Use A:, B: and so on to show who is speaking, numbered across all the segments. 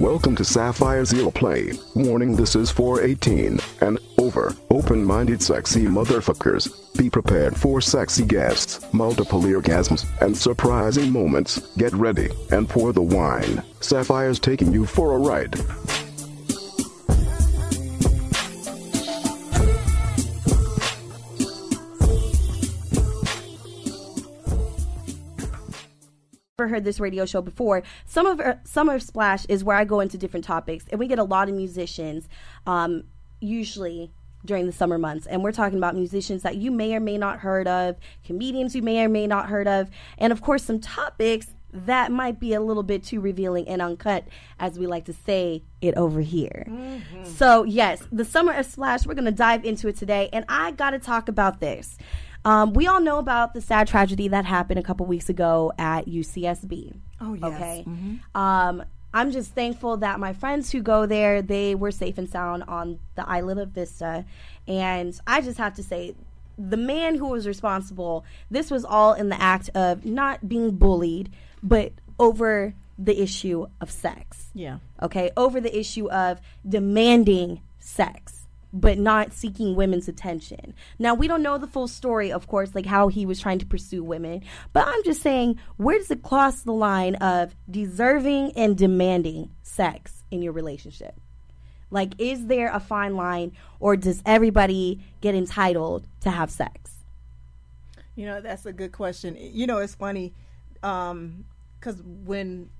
A: Welcome to Sapphire's Earplay. Warning this is for 18 and over. Open minded sexy motherfuckers. Be prepared for sexy guests, multiple orgasms, and surprising moments. Get ready and pour the wine. Sapphire's taking you for a ride.
B: Heard this radio show before, Summer Summer Splash is where I go into different topics, and we get a lot of musicians, um, usually during the summer months, and we're talking about musicians that you may or may not heard of, comedians you may or may not heard of, and of course some topics that might be a little bit too revealing and uncut, as we like to say it over here. Mm-hmm. So yes, the summer of splash, we're gonna dive into it today, and I got to talk about this. Um, we all know about the sad tragedy that happened a couple weeks ago at UCSB.
C: Oh yes.
B: Okay. Mm-hmm. Um, I'm just thankful that my friends who go there, they were safe and sound on the island of Vista, and I just have to say. The man who was responsible, this was all in the act of not being bullied, but over the issue of sex.
C: Yeah.
B: Okay. Over the issue of demanding sex but not seeking women's attention. Now, we don't know the full story, of course, like how he was trying to pursue women, but I'm just saying, where does it cross the line of deserving and demanding sex in your relationship? Like, is there a fine line, or does everybody get entitled to have sex?
C: You know, that's a good question. You know, it's funny because um, when,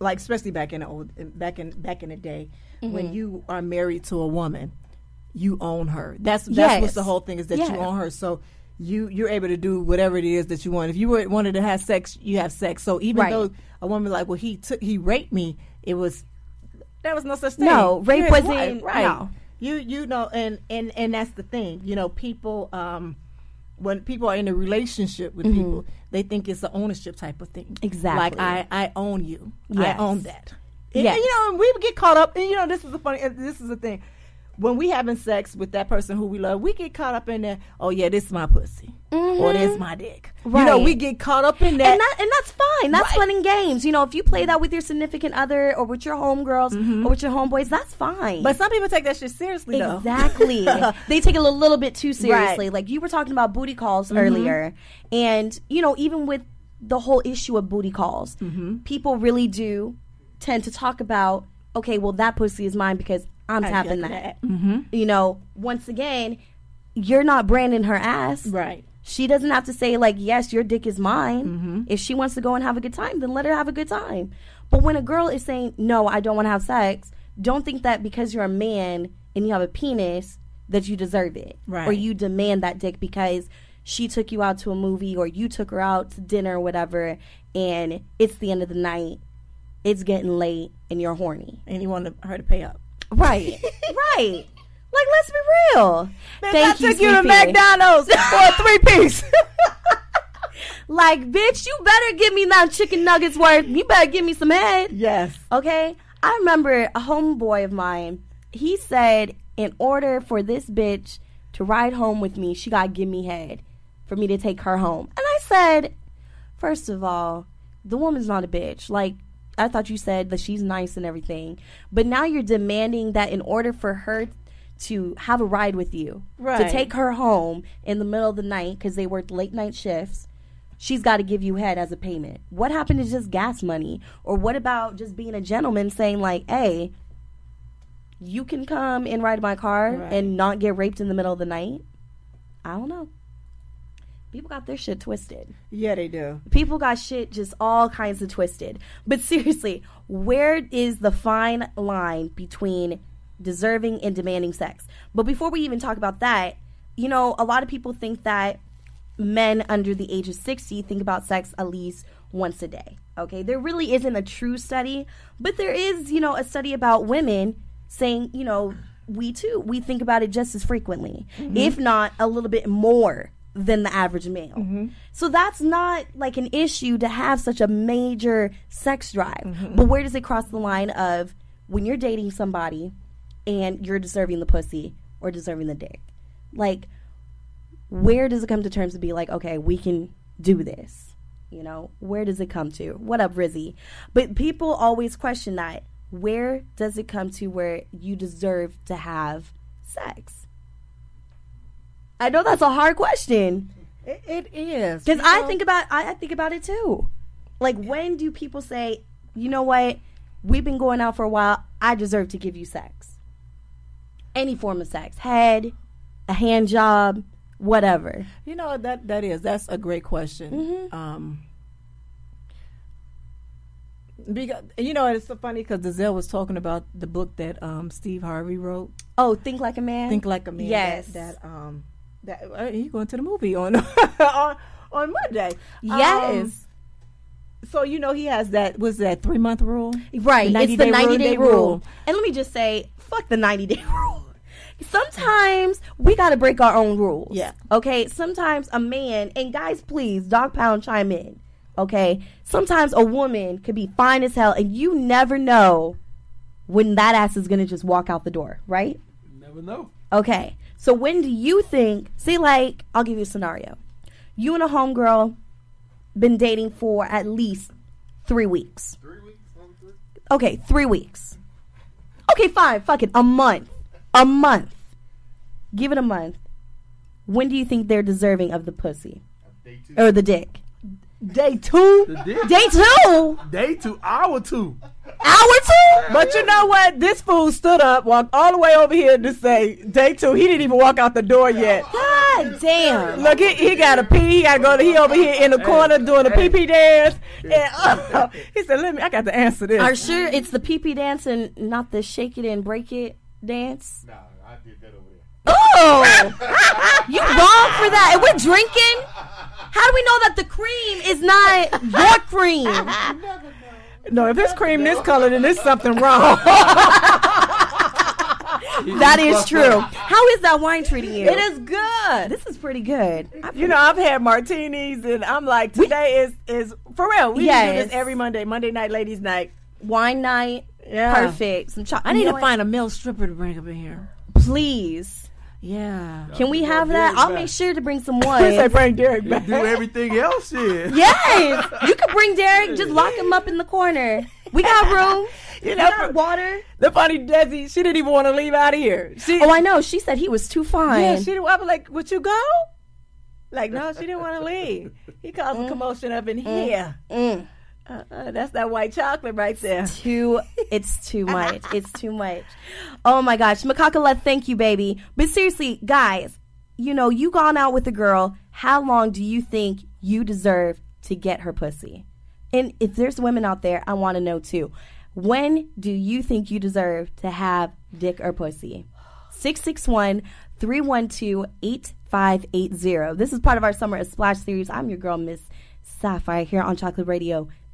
C: like, especially back in the old, back in back in the day, mm-hmm. when you are married to a woman, you own her. That's that's yes. what's the whole thing is that yeah. you own her. So you you're able to do whatever it is that you want. If you were, wanted to have sex, you have sex. So even right. though a woman like, well, he took he raped me, it was there was no such thing.
B: No, rape wasn't
C: right.
B: No.
C: You you know, and and and that's the thing. You know, people um when people are in a relationship with mm-hmm. people, they think it's the ownership type of thing.
B: Exactly.
C: Like I I own you. Yes. I own that. Yeah. you know, we get caught up, and you know, this is the funny. This is the thing. When we having sex with that person who we love, we get caught up in that. Oh yeah, this is my pussy, mm-hmm. or this is my dick. Right. You know, we get caught up in that,
B: and, that, and that's fine. That's right. fun and games. You know, if you play that with your significant other, or with your homegirls, mm-hmm. or with your homeboys, that's fine.
C: But some people take that shit seriously,
B: though. Exactly. they take it a little bit too seriously. Right. Like you were talking about booty calls mm-hmm. earlier, and you know, even with the whole issue of booty calls, mm-hmm. people really do tend to talk about, okay, well, that pussy is mine because I'm I tapping that. that. Mm-hmm. You know, once again, you're not branding her ass.
C: Right.
B: She doesn't have to say, like, yes, your dick is mine. Mm-hmm. If she wants to go and have a good time, then let her have a good time. But when a girl is saying, no, I don't want to have sex, don't think that because you're a man and you have a penis that you deserve it.
C: Right.
B: Or you demand that dick because she took you out to a movie or you took her out to dinner or whatever and it's the end of the night it's getting late and you're horny
C: and you want her to pay up.
B: Right, right. Like, let's be real.
C: Man, Thank I you, took you to McDonald's for a three piece.
B: like, bitch, you better give me that chicken nuggets worth. You better give me some head.
C: Yes.
B: Okay. I remember a homeboy of mine. He said, in order for this bitch to ride home with me, she got to give me head for me to take her home. And I said, first of all, the woman's not a bitch. Like, I thought you said that she's nice and everything, but now you're demanding that in order for her to have a ride with you,
C: right.
B: to take her home in the middle of the night because they worked late night shifts, she's got to give you head as a payment. What happened to just gas money? Or what about just being a gentleman saying like, "Hey, you can come and ride my car right. and not get raped in the middle of the night"? I don't know people got their shit twisted.
C: Yeah, they do.
B: People got shit just all kinds of twisted. But seriously, where is the fine line between deserving and demanding sex? But before we even talk about that, you know, a lot of people think that men under the age of 60 think about sex at least once a day. Okay, there really isn't a true study, but there is, you know, a study about women saying, you know, we too, we think about it just as frequently, mm-hmm. if not a little bit more than the average male. Mm-hmm. So that's not like an issue to have such a major sex drive. Mm-hmm. But where does it cross the line of when you're dating somebody and you're deserving the pussy or deserving the dick? Like, where does it come to terms to be like, okay, we can do this? You know, where does it come to? What up, Rizzy? But people always question that. Where does it come to where you deserve to have sex? I know that's a hard question
C: It, it is
B: because I
C: know?
B: think about I, I think about it too. Like when do people say, you know what, we've been going out for a while, I deserve to give you sex. Any form of sex, head, a hand job, whatever.
C: You know that that is that's a great question.
B: Mm-hmm.
C: Um, because you know it's so funny because Dazelle was talking about the book that um, Steve Harvey wrote,
B: Oh, think like a man.
C: "Think Like a Man."
B: Yes.
C: that, that um that uh, he going to the movie on on on Monday.
B: Yes.
C: Um, so you know he has that was that three month rule,
B: Right.
C: The
B: it's the 90
C: rule,
B: day
C: day
B: rule.
C: rule.
B: And let me just say, fuck the 90 day rule. Sometimes we got to break our own rules.
C: Yeah.
B: Okay. Sometimes a man, and guys, please, dog pound chime in. Okay. Sometimes a woman could be fine as hell, and you never know when that ass is going to just walk out the door, right?
D: Never know.
B: Okay. So when do you think, see, like, I'll give you a scenario. You and a homegirl been dating for at least three weeks.
D: Three weeks.
B: Okay, three weeks. Okay, fine. Fuck it. A month. A month. Give it a month. When do you think they're deserving of the pussy
D: Day two.
B: or the dick?
C: day two.
D: The dick.
B: Day two,
D: Day two. Hour two.
B: Hour two.
C: But you know what? This fool stood up, walked all the way over here to say day two. He didn't even walk out the door yet.
B: God damn.
C: Look, he, he got to pee. He got to go. To, he over here in the corner doing a pee pee dance. And uh, he said, "Let me. I got to answer this."
B: Are sure it's the pee pee dance and not the shake it and break it dance?
D: Nah, I did that over there.
B: Oh, you wrong for that. And we're drinking. How do we know that the cream is not your cream?
C: no, if it's cream this color, then there's something wrong.
B: That is true. How is that wine treating you?
C: it is good.
B: This is pretty good. I-
C: You know, I've had martinis, and I'm like, today is is for real. We do
B: Yes.
C: this every Monday, Monday night, ladies' night.
B: wine night.
C: Yeah.
B: Perfect. Some chocolate.
C: I need to find a male stripper to bring up in here.
B: Please.
C: Yeah.
B: Can we have that? I'll
D: back.
B: make sure to bring some
C: He said,
B: wine.
C: bring Derek back.
D: Do everything else here.
B: yes. You could bring Derek. Just lock him up in the corner. We got room.
C: You
B: We
C: know,
B: got water.
C: the funny Desi, she didn't even want to leave out of here. She,
B: Oh, I know. She said he was too fine.
C: yeah, she didn't. I was like, would you go? Like, no, she didn't want to leave. He caused a commotion up in here.
B: Mm.
C: Uh, that's that white chocolate right there.
B: too it's too much. It's too much. Oh my gosh. Makakala thank you baby. But seriously guys you know you gone out with a girl. How long do you think you deserve to get her pussy? And if there's women out there i want to know too. When do you think you deserve to have dick or pussy? 661 312 8580 this is part of our summer of splash series. I'm your girl miss sapphire here on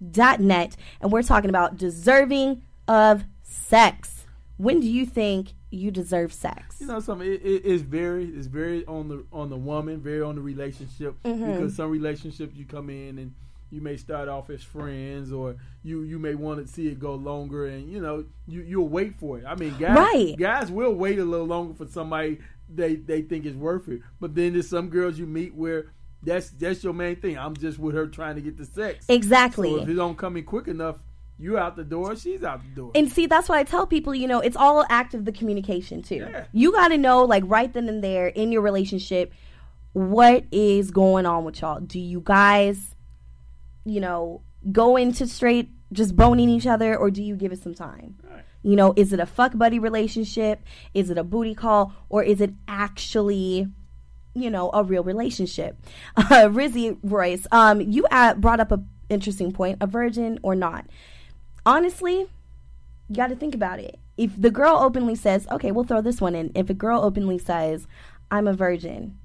B: chocolateradio.net and we're talking about deserving of sex when do you think you deserve sex
D: You know something? It, it, it's very, it's very on the on the woman, very on the relationship.
B: Mm-hmm.
D: Because some relationships you come in and you may start off as friends, or you you may want to see it go longer, and you know you you'll wait for it. I mean, guys,
B: Right.
D: guys will wait a little longer for somebody they they think is worth it. But then there's some girls you meet where that's that's your main thing. I'm just with her trying to get the sex.
B: exactly
D: So if it don't come in quick enough, you out the door, she's out the door.
B: And see, that's what I tell people, you know, it's all act of the communication too.
D: Yeah.
B: You got to know, like, right then and there in your relationship, what is going on with y'all. Do you guys, you know, go into straight just boning each other or do you give it some time?
D: Right.
B: You know, is it a fuck buddy relationship? Is it a booty call? Or is it actually, you know, a real relationship? Uh, Rizzy Royce, um, you uh, brought up an interesting point: a virgin or not. Honestly, you got to think about it. If the girl openly says, "Okay, we'll throw this one in," if a girl openly says, "I'm a virgin,"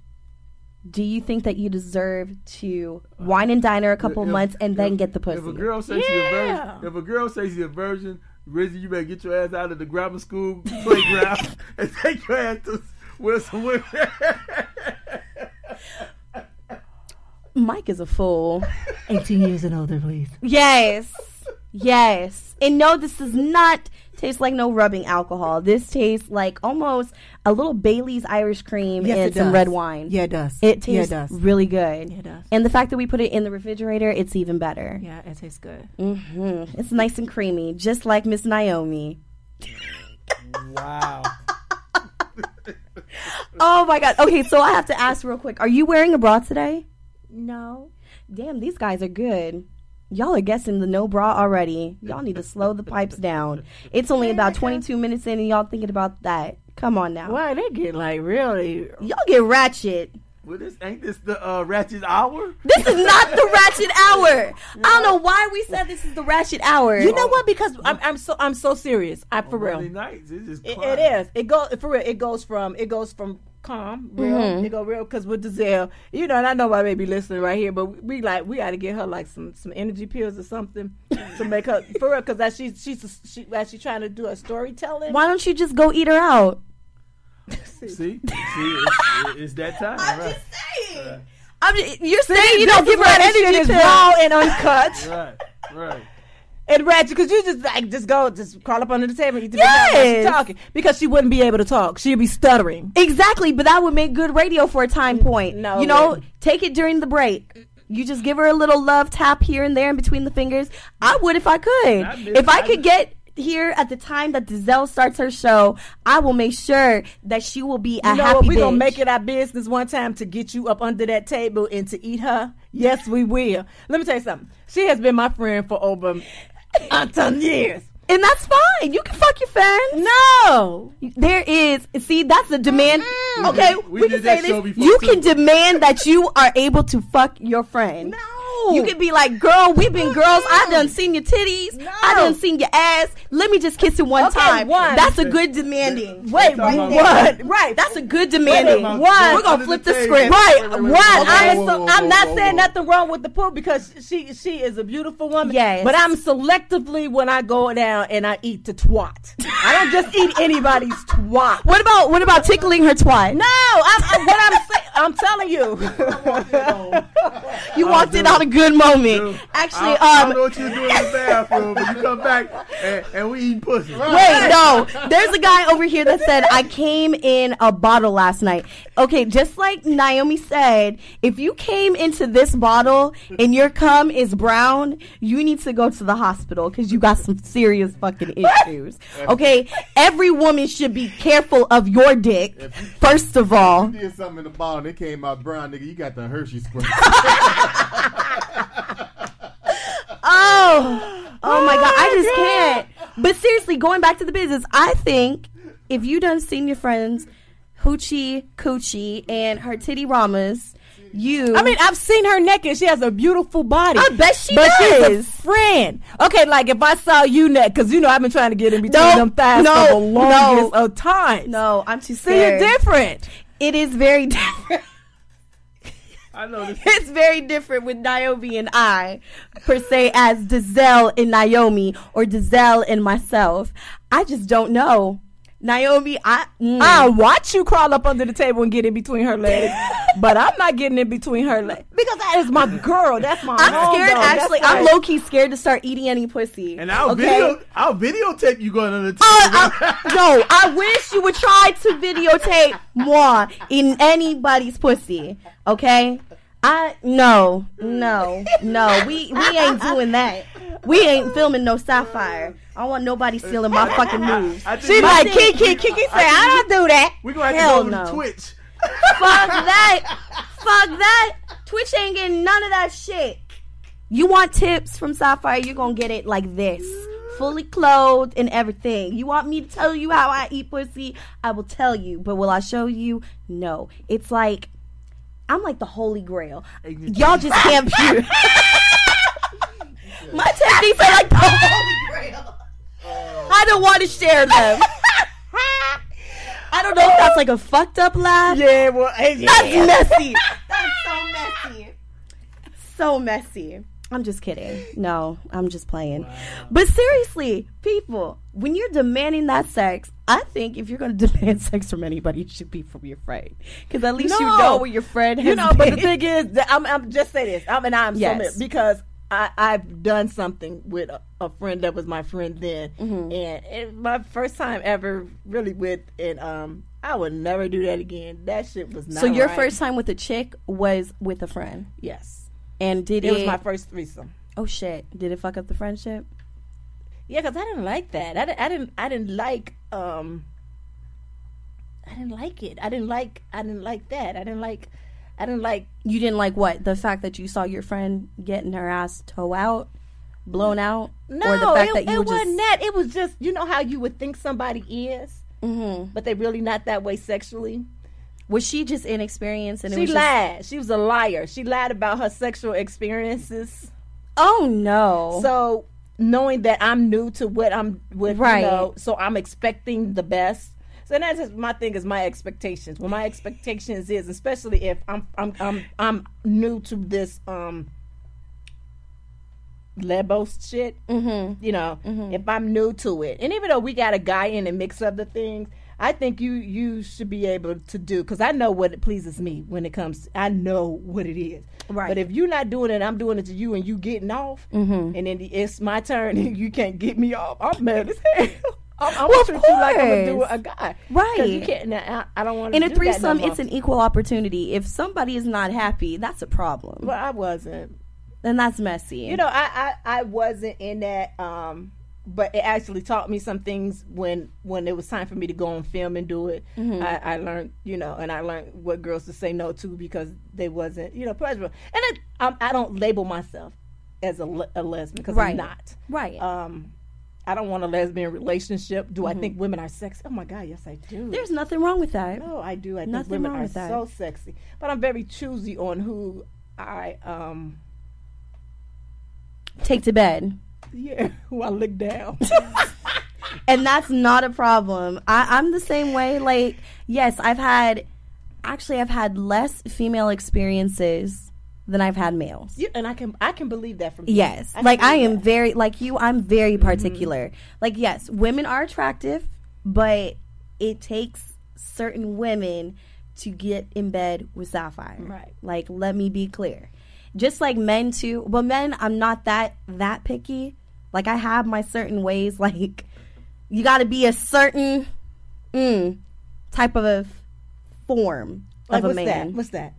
B: do you think that you deserve to wine and dine her a couple
D: If-
B: months and then get the pussy?
D: If a girl says she's a virgin, if a girl says she's a virgin, Rizzy, you better get your ass out of the grammar school playground and take your ass to with some women.
B: Mike is a fool.
C: 18 years and older, please.
B: Yes. Yes. And no, this does not taste like no rubbing alcohol. This tastes like almost a little Bailey's Irish cream
C: Yes,
B: and some
C: does.
B: red wine.
C: Yeah, it does.
B: It tastes
C: yeah, it does.
B: really good.
C: Yeah, it does.
B: And the fact that we put it in the refrigerator, it's even better.
C: Yeah, it tastes good.
B: hmm It's nice and creamy, just like Miss Nyomi.
D: Wow.
B: Oh my god. Okay, so I have to ask real quick. Are you wearing a bra today?
C: No.
B: Damn, these guys are good. Y'all are guessing the no bra already. Y'all need to slow the pipes down. It's only about 22 minutes in and y'all thinking about that. Come on now.
C: Why they get like really?
B: Y'all get ratchet.
D: Well, this ain't this the uh, Ratchet Hour?
B: This is not the ratchet hour. I don't know why we said this is the ratchet hour.
C: You know what? Because I'm, I'm so I'm so serious. I for real.
D: Nights, it's just
C: It,
D: climb.
C: it is. It goes for real. It goes from it goes from calm, real.
B: Mm-hmm.
C: It go real because with Giselle, you know, and I know my baby listening right here, but we like we got to get her like some some energy pills or something to make her for real because as she's she's she as she trying to do a storytelling.
B: Why don't you just go eat her out?
D: See, see, it's, it's that time, I'm right?
B: saying. I'm just, you're saying you don't give her
C: why
B: an
C: that shit
B: energy
C: is
B: pill.
C: raw and uncut
D: Right, right.
C: and ratchet because you just like just go just crawl up under the table and eat the
B: Yes.
C: yes. she's talking because she wouldn't be able to talk. She'd be stuttering.
B: Exactly, but that would make good radio for a time mm, point.
C: No,
B: you know,
C: it-
B: take it during the break. You just give her a little love tap here and there in between the fingers. I would if I could.
D: I miss-
B: If I
D: I
B: could
D: miss-
B: get here at the time that Giselle starts her show, I will make sure that she will be a
C: You know
B: happy
C: what? We're gonna make it our business one time to get you up under that table and to eat her. Yes, we will. Let me tell you something. She has been my friend for over uh, a ton years.
B: and that's fine. You can fuck your fans.
C: No.
B: There is, see, that's a demand. Mm-hmm. Okay,
D: We
B: we,
D: did
B: can
D: that
B: say
D: show
B: this.
D: before,
B: You
D: too.
B: can demand that you are able to fuck your friend.
C: No.
B: You could be like, girl, we've been girls. I done seen your titties.
C: No.
B: I done seen your ass. Let me just kiss it one
C: Okay,
B: time.
C: one.
B: That's a good demanding.
C: Wait,
D: Talking
C: what? What? Right.
B: That's a good demanding.
D: One.
B: We're gonna flip
D: the
B: the script.
C: Right, one. I am
D: whoa,
C: so,
D: whoa,
C: I'm
D: whoa,
C: not saying nothing wrong with the poop because she she is a beautiful woman.
B: Yes.
C: but I'm selectively when I go down and I eat the twat. I don't just eat anybody's twat.
B: What about what about tickling her twat?
C: No, I'm, I'm- what I'm saying, I'm telling you.
B: you walked in on a good moment. Actually,
D: I, I don't know
B: um,
D: what you doing in the bathroom, but you come back and, and we eating pussy.
B: Wait, no. There's a guy over here that said I came in a bottle last night. Okay, just like Nyomi said, if you came into this bottle and your cum is brown, you need to go to the hospital because you got some serious fucking issues. Okay, every woman should be careful of your dick. First of all,
E: You did something in the ball and it came out brown, nigga. You got the Hershey squirt.
B: Oh, oh my god, I just oh, can't. But seriously, going back to the business, I think if you done seen your friends Hoochie Coochie and her titty ramas, you.
C: I mean, I've seen her naked. She has a beautiful body.
B: I bet she
C: but she's a
B: does.
C: friend. Okay, like if I saw you naked, because you know I've been trying to get in between
B: No,
C: them thighs
B: no,
C: for the longest
B: no.
C: of time.
B: no, I'm too
C: so you're different.
B: It is very different.
D: I know this.
B: It's very different with Nyomi and I, per se, as Giselle and Nyomi or Giselle and myself. I just don't know. Nyomi, I. mm.
C: I'll watch you crawl up under the table and get in between her legs, but I'm not getting in between her legs because that is my girl. That's my.
B: I'm scared.
C: homegirl.
B: Actually,
C: like-
B: I'm low key scared to start eating any pussy.
D: And I'll
B: okay?
D: video, I'll videotape you going on the
B: Oh, I- no, I wish you would try to videotape moi in anybody's pussy. Okay, I no, no, no. We we ain't doing that. We ain't filming no sapphire. I don't want nobody stealing my fucking moves.
C: She like Kiki. Kiki say I don't do that.
D: We gonna have
B: Hell
D: to go
B: no.
D: to Twitch.
B: Fuck that. Fuck that. Twitch ain't getting none of that shit. You want tips from Sapphire, you're gonna get it like this. Fully clothed and everything. You want me to tell you how I eat pussy? I will tell you. But will I show you? No. It's like I'm like the holy grail. Y'all just can't view. My titties are like the holy grail. I don't want to share them. I don't know if that's like a fucked up laugh.
C: Yeah, well, yeah.
B: That's messy. That's so messy. So messy. I'm just kidding. No, I'm just playing. But seriously, people, when you're demanding that sex, I think if you're going to demand sex from anybody, it should be from your friend. Because at least you know where your friend has
C: You know, but the thing is, that I'm, I'm just say this. I'm and I'm
B: Yes.
C: so mad because I, I've done something with a, a friend that was my friend then,
B: Mm-hmm.
C: and it, my first time ever really with, and um, I would never do that again. That shit was not.
B: So your
C: right.
B: first time with a chick was with a friend,
C: yes,
B: and did
C: it
B: it?
C: was my first threesome.
B: oh shit! Did it fuck up the friendship?
C: Yeah, because I didn't like that. I, di- I didn't. I didn't like. Um, I didn't like it. I didn't like. I didn't like that. I didn't like. I didn't like.
B: You didn't like what? The fact that you saw your friend getting her ass toe out, blown out,
C: No,
B: or the fact
C: it,
B: that you
C: it wasn't
B: just
C: that. It was just you know how you would think somebody is,
B: Mhm.
C: but they're really not that way sexually.
B: Was she just inexperienced and it
C: She
B: was just-
C: lied. She was a liar. She lied about her sexual experiences.
B: oh no!
C: So knowing that I'm new to what I'm with,
B: Right.
C: you know, so I'm expecting the best. So that's just my thing is my expectations. Well, my expectations is especially if I'm I'm I'm I'm new to this um Lebos shit.
B: mm-hmm.
C: You know, if I'm new to it, and even though we got a guy in and mix of the things, I think you you should be able to do because I know what it pleases me when it comes. I know what it is.
B: Right.
C: But if you're not doing it, I'm doing it to you, and you getting off,
B: Mm-hmm.
C: and then it's my turn, and you can't get me off. I'm mad as hell. I'm, I'm
B: Well,
C: treat you like I'm gonna do a guy,
B: Right.
C: you can't. I, I don't want.
B: In a threesome,
C: no
B: it's an equal opportunity. If somebody is not happy, that's a problem.
C: Well, I wasn't.
B: Then that's messy.
C: You know, I, I I wasn't in that. Um, but it actually taught me some things when when it was time for me to go on film and do it.
B: Mm-hmm.
C: I, I learned, you know, and I learned what girls to say no to because they wasn't, you know, pleasurable. And it, um, I don't label myself as a, a lesbian because
B: Right.
C: I'm not.
B: right?
C: Um, I don't want a lesbian relationship. Do I think women are sexy? Oh my god, yes I do.
B: Mm-hmm. There's nothing wrong with that.
C: No, I do. I think women are so sexy, but I'm very choosy on who I um
B: Take to bed.
C: Yeah who I look down.
B: and that's not a problem. I, I'm the same way. Like, yes, I've had, actually, I've had less female experiences than I've had males.
C: You, and I can I can believe that from you.
B: Yes,
C: can
B: like I am
C: that. Mm-hmm.
B: very like you. I'm very particular. Like, yes, women are attractive, but it takes certain women to get in bed with Sapphire.
C: Right.
B: Like, let me be clear. Just like men too. But men, I'm not that that picky. Like, I have my certain ways. Like, you got to be a certain mm, type of a form
C: Like,
B: of a
C: what's
B: man.
C: that? What's that?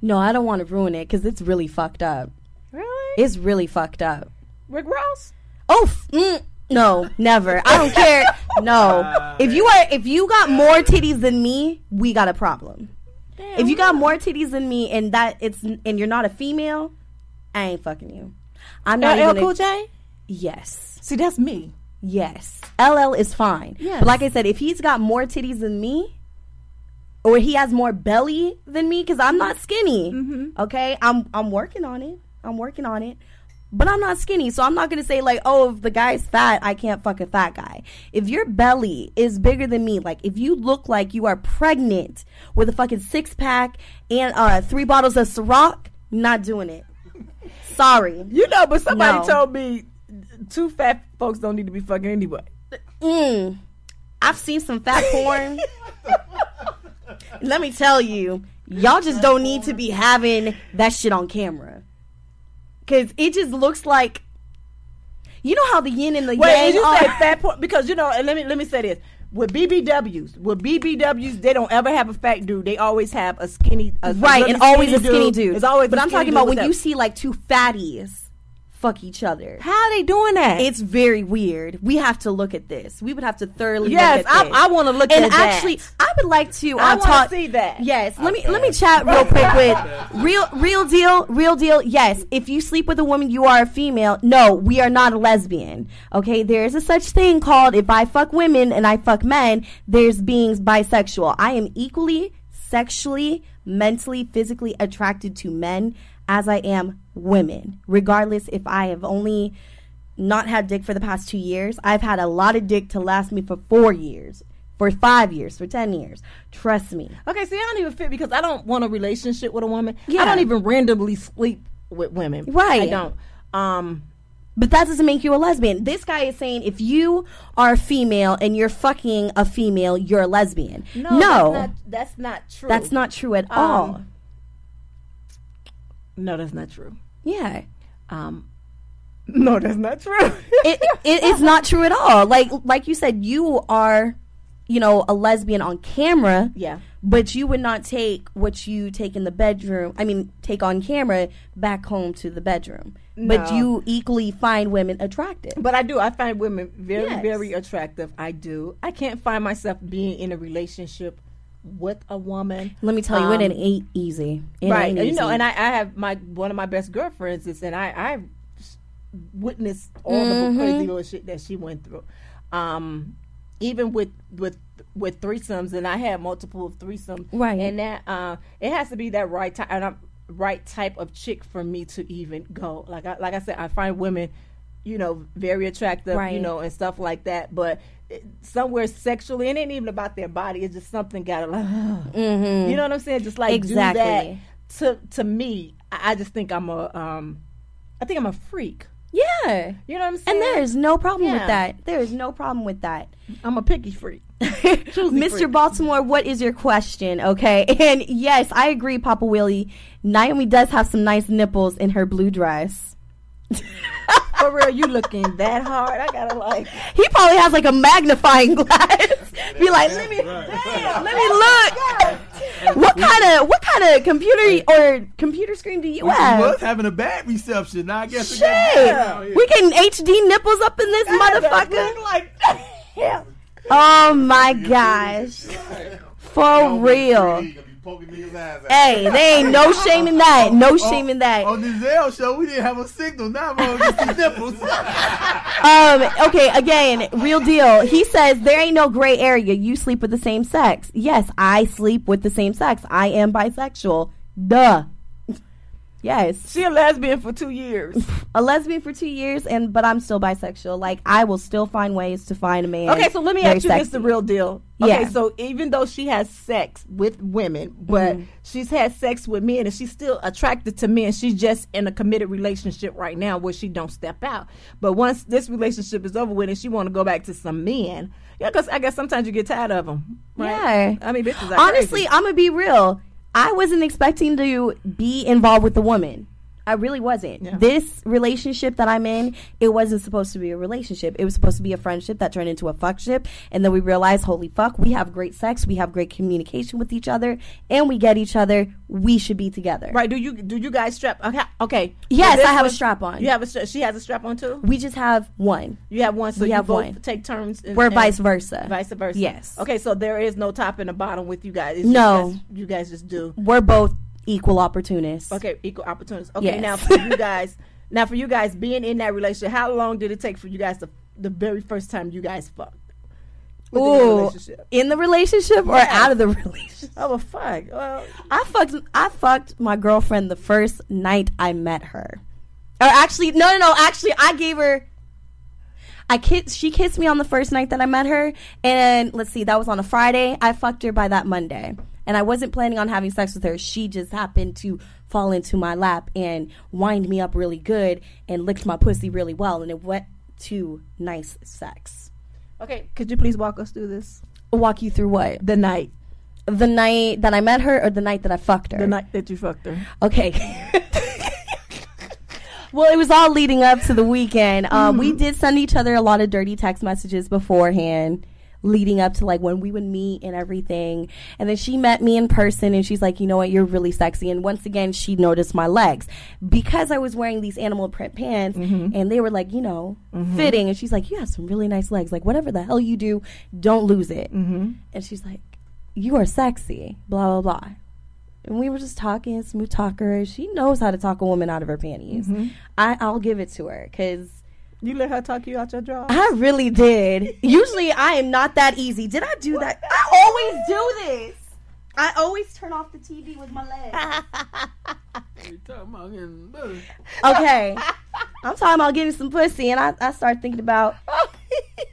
B: No, I don't want to ruin it because it's really fucked up.
C: Really?
B: It's really fucked up.
C: Rick Ross?
B: Oh f- mm, no, never. I don't care. No, if you are if you got more titties than me, we got a problem. If you got more titties than me and that it's and you're not a female, I ain't fucking you. I'm not
C: LL
B: even.
C: Cool
B: a,
C: J?
B: Yes,
C: See, that's me.
B: yes. LL is fine.
C: Yes.
B: But like I said, if he's got more titties than me, or he has more belly than me, because I'm not skinny. Okay, I'm I'm working on it. I'm working on it. But I'm not skinny, so I'm not gonna say like, oh, if the guy's fat, I can't fuck a fat guy. If your belly is bigger than me, like if you look like you are pregnant with a fucking six pack and uh, three bottles of Ciroc, not doing it. Sorry.
C: You know, but somebody
B: No.
C: told me two fat folks don't need to be fucking anyway.
B: Mm. I've seen some fat porn. Let me tell you, y'all just don't need to be having that shit on camera. Cause it just looks like you know how the yin and the
C: Wait,
B: yang
C: did you
B: are.
C: say fat porn? Because you know, and let me let me say this. With BBWs, with BBWs, they don't ever have a fat dude. They always have a skinny, a,
B: right, and always a skinny dude.
C: It's always,
B: but I'm talking about when you see like two fatties fuck each other.
C: how are they doing that?
B: It's very weird. We have to look at this. We would have to thoroughly
C: yes,
B: look at
C: I,
B: this.
C: I want to look
B: and
C: at that.
B: And actually, I would like to.
C: I
B: uh,
C: wanna
B: talk.
C: see that.
B: Yes, let me let me chat real quick with real real deal, real deal. Yes, if you sleep with a woman, you are a female. No, we are not a lesbian. Okay, there is a such thing called if I fuck women and I fuck men, there's being bisexual. I am equally sexually, mentally, physically attracted to men as I am women, regardless if I have only not had dick for the past two years. I've had a lot of dick to last me for four years, for five years, for ten years. Trust me.
C: Okay, see, I don't even fit because I don't want a relationship with a woman.
B: Yeah.
C: I don't even randomly sleep with women.
B: Right.
C: I don't. Um,
B: But that doesn't make you a lesbian. This guy is saying if you are a female and you're fucking a female, you're a lesbian.
C: no,
B: no,
C: that's not, that's not true.
B: that's not true at
C: Um,
B: all.
C: No, that's not true.
B: Yeah.
C: Um, No, that's not true.
B: it, it it's not true at all. Like like you said, you are, you know, a lesbian on camera.
C: Yeah.
B: But you would not take what you take in the bedroom. I mean, take on camera back home to the bedroom. But you equally find women attractive.
C: But I do. I find women very,
B: Yes.
C: very attractive. I do. I can't find myself being in a relationship with a woman.
B: Let me tell you, it
C: Um,
B: ain't ain't easy. It
C: right.
B: ain't
C: And, you know, and I, I have my one of my best girlfriends is, and I I witnessed all
B: Mm-hmm.
C: the crazy little shit that she went through. Um, even with with with threesomes, and I had multiple threesomes.
B: Right.
C: And that uh, it has to be that right time, and I'm, right type of chick for me to even go. Like I like I said, I find women, you know, very attractive, you know, and stuff like that. But it- somewhere sexually, it ain't even about their body. It's just something got to like. You know what I'm saying? Just like
B: Mm-hmm. Exactly.
C: do that. To to me, I, I just think I'm a um, I think I'm a freak.
B: yeah.
C: You know what I'm saying?
B: And there is no problem with that. There is no problem with that.
C: I'm a picky freak.
B: Mr.
C: freak.
B: Baltimore, what is your question? Okay. And yes, I agree, Papa Willie. Nyomi does have some nice nipples in her blue dress.
C: For real, you looking that hard? I gotta like.
B: He probably has like a magnifying glass. Be like, let me, damn, let me look. What kind of what kind of computer or computer screen do you
D: We was
B: have?
D: having a bad reception. Now I guess it out
B: Shit,
D: here.
B: we getting HD nipples up in this motherfucker.
C: Like, yeah.
B: Oh my gosh, for real. Hey, they ain't no shame in that. No shame in that.
D: On the Zell show, we didn't have a signal. Now I'm gonna see nipples.
B: Um, okay, again, real deal. He says there ain't no gray area. You sleep with the same sex. Yes, I sleep with the same sex. I am bisexual. Duh. Yes.
C: She a lesbian for two years.
B: A lesbian for two years and but I'm still bisexual. Like I will still find ways to find a man.
C: Okay, so let me ask you this: the real deal. Okay,
B: Yeah.
C: so even though she has sex with women, but
B: Mm-hmm.
C: she's had sex with men, and she's still attracted to men. She's just in a committed relationship right now where she don't step out. But once this relationship is over with, and she want to go back to some men, yeah, because I guess sometimes you get tired of them. Right?
B: Yeah.
C: I mean, bitches are
B: Honestly,
C: crazy.
B: I'm gonna be real. I wasn't expecting to be involved with a woman. I really wasn't.
C: Yeah.
B: This relationship that I'm in, it wasn't supposed to be a relationship. It was supposed to be a friendship that turned into a fuckship. And then we realized, holy fuck, we have great sex, we have great communication with each other, and we get each other. We should be together.
C: right? Do you do you guys strap? Okay, okay.
B: Yes,
C: this
B: I have a strap on.
C: You have a stra- she has a strap on too.
B: We just have one.
C: You have one, so
B: We
C: you
B: have
C: both
B: one.
C: take turns. and-
B: We're
C: and
B: vice versa.
C: Vice versa.
B: Yes.
C: Okay, so there is no top and a bottom with you guys. It's
B: No.
C: just, you guys just do.
B: We're both equal opportunists.
C: Okay, equal opportunists. Okay,
B: Yes.
C: now for you guys, now for you guys being in that relationship, how long did it take for you guys to the very first time you guys fucked? The
B: Ooh,
C: relationship.
B: in the relationship or
C: Yes.
B: out of the relationship?
C: Oh well, fuck. Well,
B: I fucked I fucked my girlfriend the first night I met her. Or actually no no no, actually I gave her I kiss she kissed me on the first night that I met her and let's see, that was on a Friday. I fucked her by that Monday. And I wasn't planning on having sex with her. She just happened to fall into my lap and wind me up really good and licked my pussy really well and it went to nice sex.
C: okay. Could you please walk us through this?
B: Walk you through what?
C: The night,
B: The night that I met her or the night that I fucked her?
C: the night that you fucked her.
B: Okay. well, it was all leading up to the weekend. Um, We did send each other a lot of dirty text messages beforehand, leading up to like when we would meet and everything. And then she met me in person and she's like, you know what, you're really sexy. And once again, she noticed my legs because I was wearing these animal print pants mm-hmm. and they were like, you know, mm-hmm. fitting. And she's like, you have some really nice legs. Like, whatever the hell you do, don't lose it. Mm-hmm. And she's like, you are sexy, blah, blah, blah. And we were just talking, smooth talker. She knows how to talk a woman out of her panties. Mm-hmm. I, I'll give it to her because
C: You let her talk you out your draw.
B: I really did. Usually, I am not that easy. Did I do that? I always do this. I always turn off the TV with my legs.
D: You talking about getting better.
B: Okay, I'm talking about getting some pussy, and I, I start thinking about,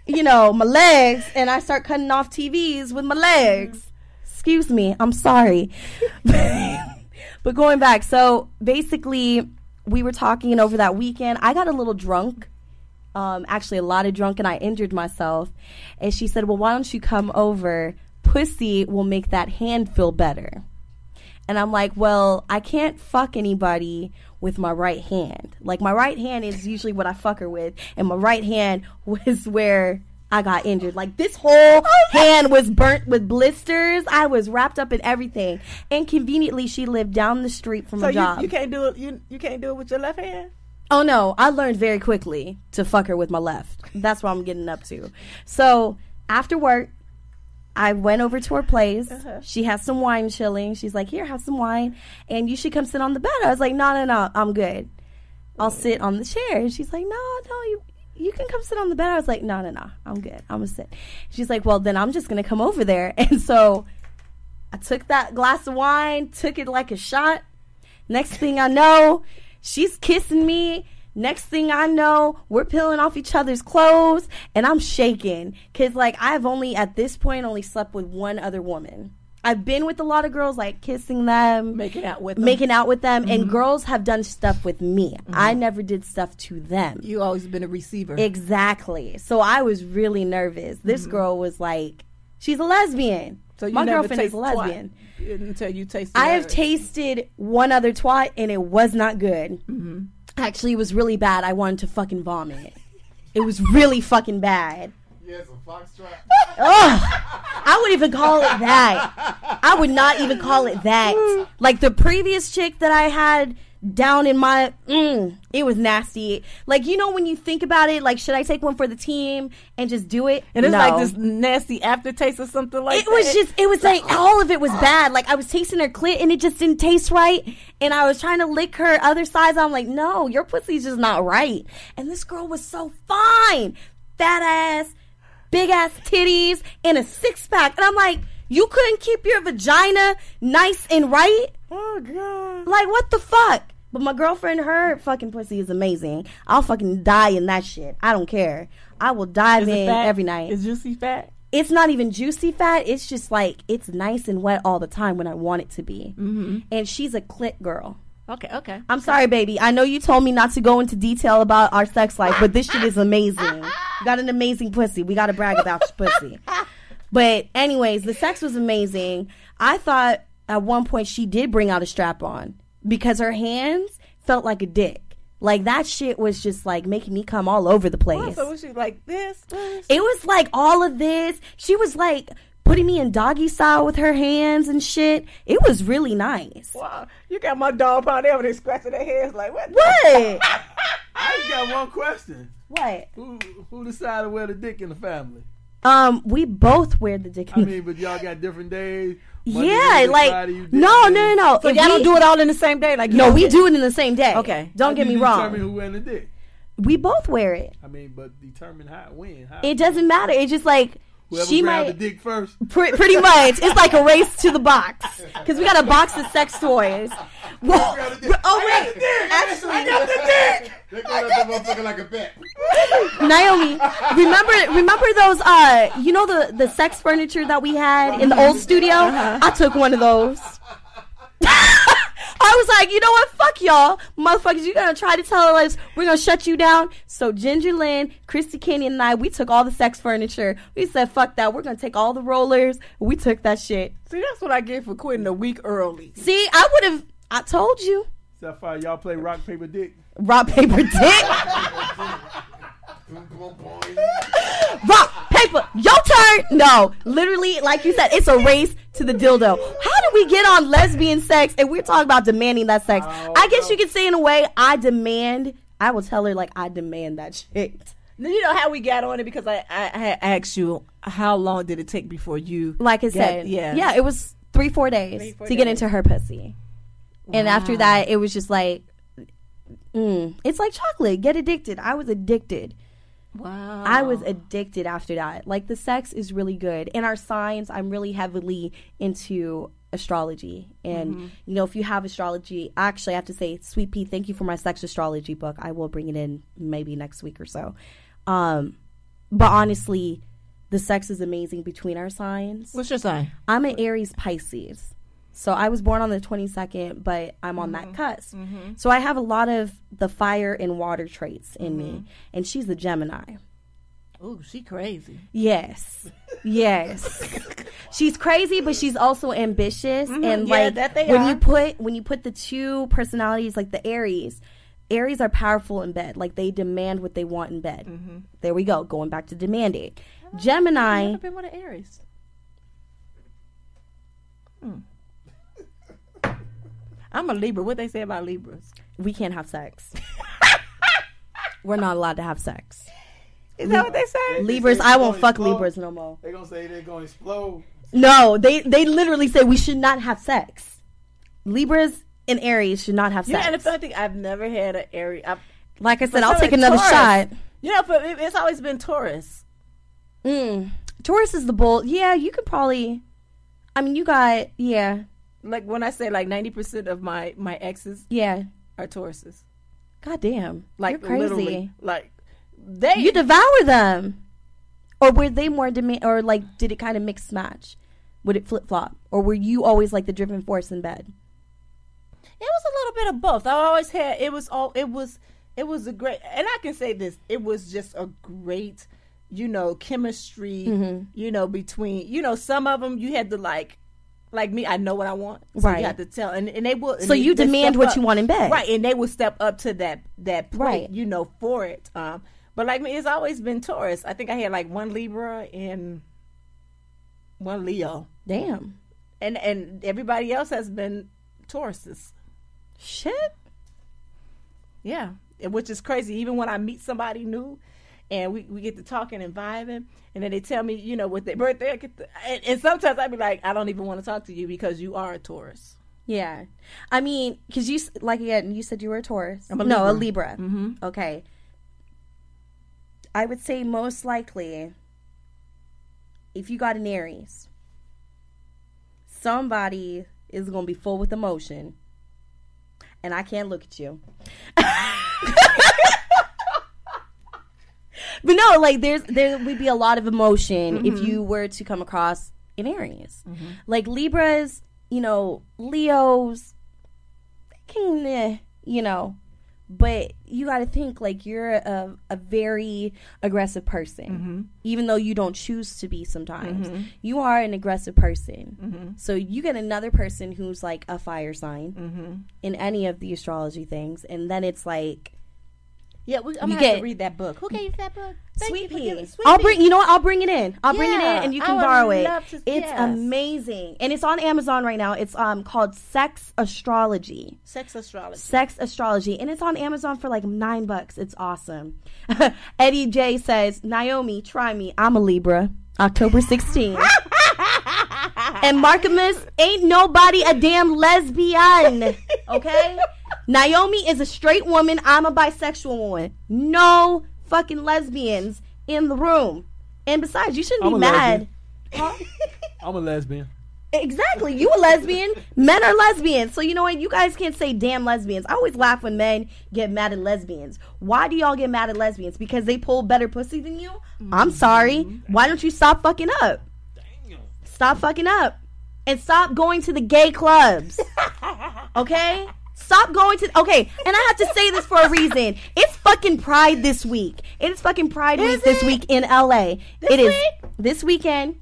B: you know, my legs, and I start cutting off TVs with my legs. Excuse me, I'm sorry. but going back, so basically, we were talking and over that weekend. I got a little drunk, um, actually a lot of drunk, and I injured myself. And she said, "Well, why don't you come over? Pussy will make that hand feel better." And I'm like, well, I can't fuck anybody with my right hand. Like my right hand is usually what I fuck her with, and my right hand was where I got injured. Like this whole hand was burnt with blisters. I was wrapped up in everything. And conveniently, she lived down the street from
F: So
B: a
F: you,
B: job.
F: you can't do it. You you can't do it with your left hand.
B: Oh no, I learned very quickly to fuck her with my left. That's what I'm getting up to. So after work, I went over to her place.
F: Uh-huh.
B: She has some wine chilling. She's like, "Here, have some wine, and you should come sit on the bed." I was like, "No, no, no, I'm good. I'll sit on the chair." And she's like, "No, no, you." You can come sit on the bed. I was like, no, no, no, I'm good. I'm gonna sit. She's like, well, then I'm just gonna come over there. And so I took that glass of wine, took it like a shot. Next thing I know, she's kissing me. Next thing I know, we're peeling off each other's clothes and I'm shaking. Cause like I've only at this point only slept with one other woman. I've been with a lot of girls like kissing them,
F: Making out with them.
B: making out with them, and mm-hmm. girls have done stuff with me. I mm-hmm. never did stuff to them.
F: You always been a receiver.
B: Exactly. So I was really nervous. This mm-hmm. girl was like, she's a lesbian.
F: So you
B: My
F: never
B: girlfriend is
F: taste
B: a lesbian.
F: until you taste.
B: I have tasted one other twat and it was not good.
F: Mm-hmm.
B: Actually, it was really bad. I wanted to fucking vomit. It was really fucking bad.
E: Yes, a foxtrot.
B: Ugh. I would even call it that. I would not even call it that. Like the previous chick that I had down in my, mm, it was nasty. Like you know when you think about it, like should I take one for the team and just do it?
F: and it's
B: No.
F: like this nasty aftertaste or something like
B: It
F: that.
B: was just, it was like all of it was bad. Like I was tasting her clit and it just didn't taste right. And I was trying to lick her other sides. I'm like, no, your pussy's just not right. And this girl was so fine, fat ass, big ass titties, and a six pack. And I'm like, you couldn't keep your vagina nice and right?
F: Oh god.
B: Like what the fuck? But my girlfriend, her fucking pussy is amazing. I'll fucking die in that shit. I don't care. I will dive
F: Is it
B: in
F: fat?
B: every night
F: Is juicy fat?
B: it's not even juicy fat. It's just like it's nice and wet all the time when I want it to be. Mm-hmm. And she's a clit girl.
F: Okay, okay.
B: I'm sorry, baby. I know you told me not to go into detail about our sex life, but this shit is amazing. You got an amazing pussy. We got to brag about your pussy. But anyways, the sex was amazing. I thought at one point she did bring out a strap on because her hands felt like a dick. Like that shit was just like making me come all over the place.
F: Oh, so was she like this? this?
B: It was like all of this. She was like putting me in doggy style with her hands and shit. It was really nice.
F: Wow, you got my dog pound there when they scratching their heads like what?
B: What?
D: I just got one question.
B: what?
D: Who who decided to wear the dick in the family?
B: Um, we both wear the dick.
D: I
B: the-
D: mean, but y'all got different days. Monday,
B: yeah,
D: Wednesday,
B: like
D: Friday, you
B: no, no, no, no.
F: So
B: If
F: y'all
B: we-
F: don't do it all in the same day? Like
B: No,
F: don't
B: we do it in the same day.
F: Okay.
B: Don't
D: How
B: get me wrong.
D: Determine who wearing the dick.
B: We both wear it.
D: I mean, but determine how, when, how.
B: It doesn't matter. It's just like
D: Whoever
B: she
D: grabbed
B: might.
D: the dick first.
B: Pre- pretty much. It's like a race to the box because we got a box of sex toys. Well,
E: the dick.
B: oh
E: I got
B: wait,
E: the dick.
B: actually,
E: I got the dick. They got that motherfucker like a bet.
B: Nyomi, remember remember those uh you know the the sex furniture that we had in the old studio? I took one of those. I was like, you know what? Fuck y'all, motherfuckers. You gonna try to tell us we're gonna shut you down? So Ginger Lynn, Christy Canyon, and I, we took all the sex furniture. We said, fuck that. We're gonna take all the rollers. We took that shit.
F: See, that's what I get for quitting a week early.
B: See, I would have. I told you.
D: Sapphire, y'all play rock paper dick.
B: Rock paper dick. Rock, your turn. No, literally, like you said, it's a race to the dildo. How do we get on lesbian sex and we're talking about demanding that sex?
D: Oh,
B: I guess
D: no.
B: you could say in a way, I demand. I will tell her like I demand that shit.
F: You know how we got on it because I, I, I asked you how long did it take before you
B: Like I said,
F: yeah
B: yeah, it was three, four days
F: Three, four
B: to get into her pussy, and after that, it was just like, mm, it's like chocolate. Get addicted. I was addicted.
F: Wow
B: I was addicted after that. Like the sex is really good. And our signs, I'm really heavily into astrology. And you know, if you have astrology, actually I have to say, Sweet Pea, thank you for my sex astrology book. I will bring it in maybe next week or so. Um but honestly, the sex is amazing between our signs.
F: what's your sign
B: I'm an Aries Pisces. So I was born on the 22nd, but I'm on that cusp. So I have a lot of the fire and water traits in me. And she's a Gemini.
C: Oh, she crazy.
B: Yes. Yes. she's crazy, but she's also ambitious and
C: Mm-hmm. Yeah,
B: like
C: that they
B: when
C: are.
B: you put when you put the two personalities like the Aries, Aries are powerful in bed. Like they demand what they want in bed.
C: Mm-hmm.
B: There we go, going back to demanding. Gemini,
C: Never been with an Aries. Hmm. I'm a Libra. What they say about Libras?
B: we can't have sex. We're not allowed to have sex.
C: Is that what they say?
B: Libras,
D: say
B: I won't fuck
D: explode.
B: Libras no more.
D: They're gonna say they're gonna explode.
B: No, they they literally say we should not have sex. Libras and Aries should not have
C: You know,
B: sex.
C: and the funny thing, I've never had an Aries. I've,
B: like I said, I'll take another
C: Taurus.
B: shot.
C: you know, but it, it's always been Taurus.
B: Mm. Taurus is the bull. Yeah, you could probably. I mean, you got yeah,
C: Like when I say like ninety percent of my my exes
B: yeah.
C: are Tauruses.
B: God damn,
C: Like
B: you're crazy.
C: like they.
B: You devour them, or were they more demand, or like did it kind of mix match? Would it flip flop, or were you always like the driven force in bed?
C: It was a little bit of both. I always had it was all it was it was a great and I can say this, it was just a great, you know, chemistry,
B: Mm-hmm.
C: you know, between you know, some of them you had to like like me, I know what I want. So
B: Right.
C: you have to tell and, and they will and
B: So
C: they-
B: you
C: they
B: demand what
C: up.
B: you want in bed.
C: Right, and they will step up to that that plate,
B: Right.
C: you know, for it. Um but like me, it's always been Taurus. I think I had like one Libra and one Leo.
B: Damn,
C: And and everybody else has been Tauruses.
B: shit.
C: Yeah, which is crazy. Even when I meet somebody new, and we, we get to talking and vibing, and then they tell me, you know, what their birthday, I get to- and, and sometimes I'd be like, I don't even want to talk to you because you are a Taurus.
B: Yeah, I mean, because you like again, you said you were a Taurus.
C: A
B: no, a
C: Libra.
B: Libra.
C: Mm-hmm.
B: Okay. I would say most likely, if you got an Aries, somebody is gonna be full with emotion, and I can't look at you. But no, like there's there would be a lot of emotion if mm-hmm. you were to come across an Aries. Mm-hmm. Like Libras, you know, Leos, can, eh, you know, but you got to think like you're a, a very aggressive person, mm-hmm. even though you don't choose to be sometimes. You are an aggressive person. So you get another person who's like a fire sign in any of the astrology things, and then it's like,
C: Yeah, we, I'm
B: You
C: gonna have to read that book. Who gave you that book? Thank
B: Sweet pea. I'll
C: Pea.
B: bring. You know what? I'll bring it in. I'll bring it in, and you can borrow it.
C: to-
B: it's
C: yes.
B: amazing, and it's on Amazon right now. It's um called Sex Astrology.
C: Sex astrology.
B: Sex Astrology, and it's on Amazon for like nine bucks. It's awesome. Eddie J says, Nyomi, try me. I'm a Libra. October 16th. and Markimus ain't nobody a damn lesbian. Okay? Nyomi is a straight woman. I'm a bisexual woman. No fucking lesbians in the room. And besides, you shouldn't
D: I'm
B: be mad.
D: lesbian. I'm a lesbian.
B: Exactly. You a lesbian. Men are lesbians. So you know what? You guys can't say damn lesbians. I always laugh when men get mad at lesbians. Why do y'all get mad at lesbians? Because they pull better pussy than you? I'm mm-hmm. sorry. Why don't you stop fucking up? Stop fucking up. And stop going to the gay clubs. Okay? Stop going to okay, and I have to say this for a reason. It's fucking Pride this week. It is fucking Pride week this week in LA.
C: This
B: it is
C: week?
B: this weekend.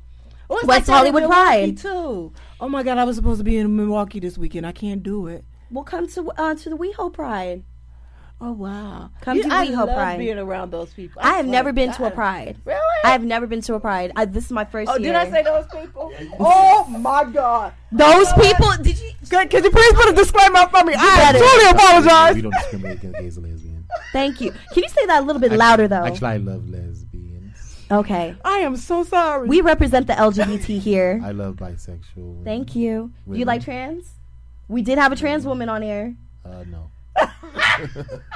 C: Oh,
B: West Hollywood Pride.
C: too. Oh my God, I was supposed to be in Milwaukee this weekend. I can't do it.
B: We'll come to uh, to the WeHo Pride.
C: Oh wow,
B: Come to
C: I
B: WeHo
C: love
B: Pride.
C: being around those people.
B: I have never
C: to
B: been to a pride.
C: Really?
B: I have never been to a pride. I, this is my first
C: Oh,
B: year.
C: did I say those people? Oh my God!
B: those people? Did you?
C: Could, could you please put a disclaimer for me? I
B: better.
C: truly apologize.
E: We don't discriminate against gays or lesbians.
B: Thank you. Can you say that a little bit louder though?
E: Actually, I love lesbians.
B: okay.
C: I am so sorry.
B: We represent the LGBT here.
E: I love bisexual.
B: Thank you. Do you like trans? We did have a trans woman on air.
E: Uh, no.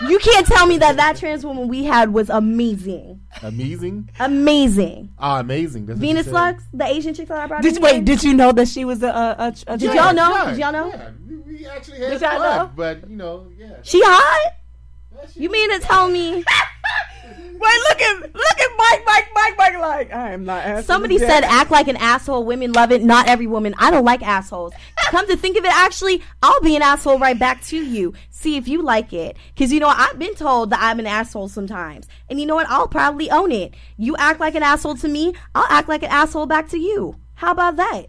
B: You can't tell me that that trans woman we had was amazing.
E: Amazing.
B: Amazing.
E: Ah, amazing. That's
B: Venus. Lux, the Asian chick that I brought
C: did
B: in
C: wait?
B: here.
C: Did you know that she was a a, a, a
B: Did y'all know? Did y'all know?
E: Yeah, we, we actually had
C: Did y'all
E: fun,
C: know?
E: but you know, yeah.
B: She hot?
E: Yeah, she-
B: You mean to tell me?
F: Wait, look at look at Mike, Mike, Mike, Mike. Like I am not. answering
B: Somebody said act like an asshole. Women love it. Not every woman. I don't like assholes. Come to think of it, actually, I'll be an asshole right back to you. See if you like it. Because you know, I've been told that I'm an asshole sometimes. And you know what? I'll probably own it. You act like an asshole to me, I'll act like an asshole back to you. How about that?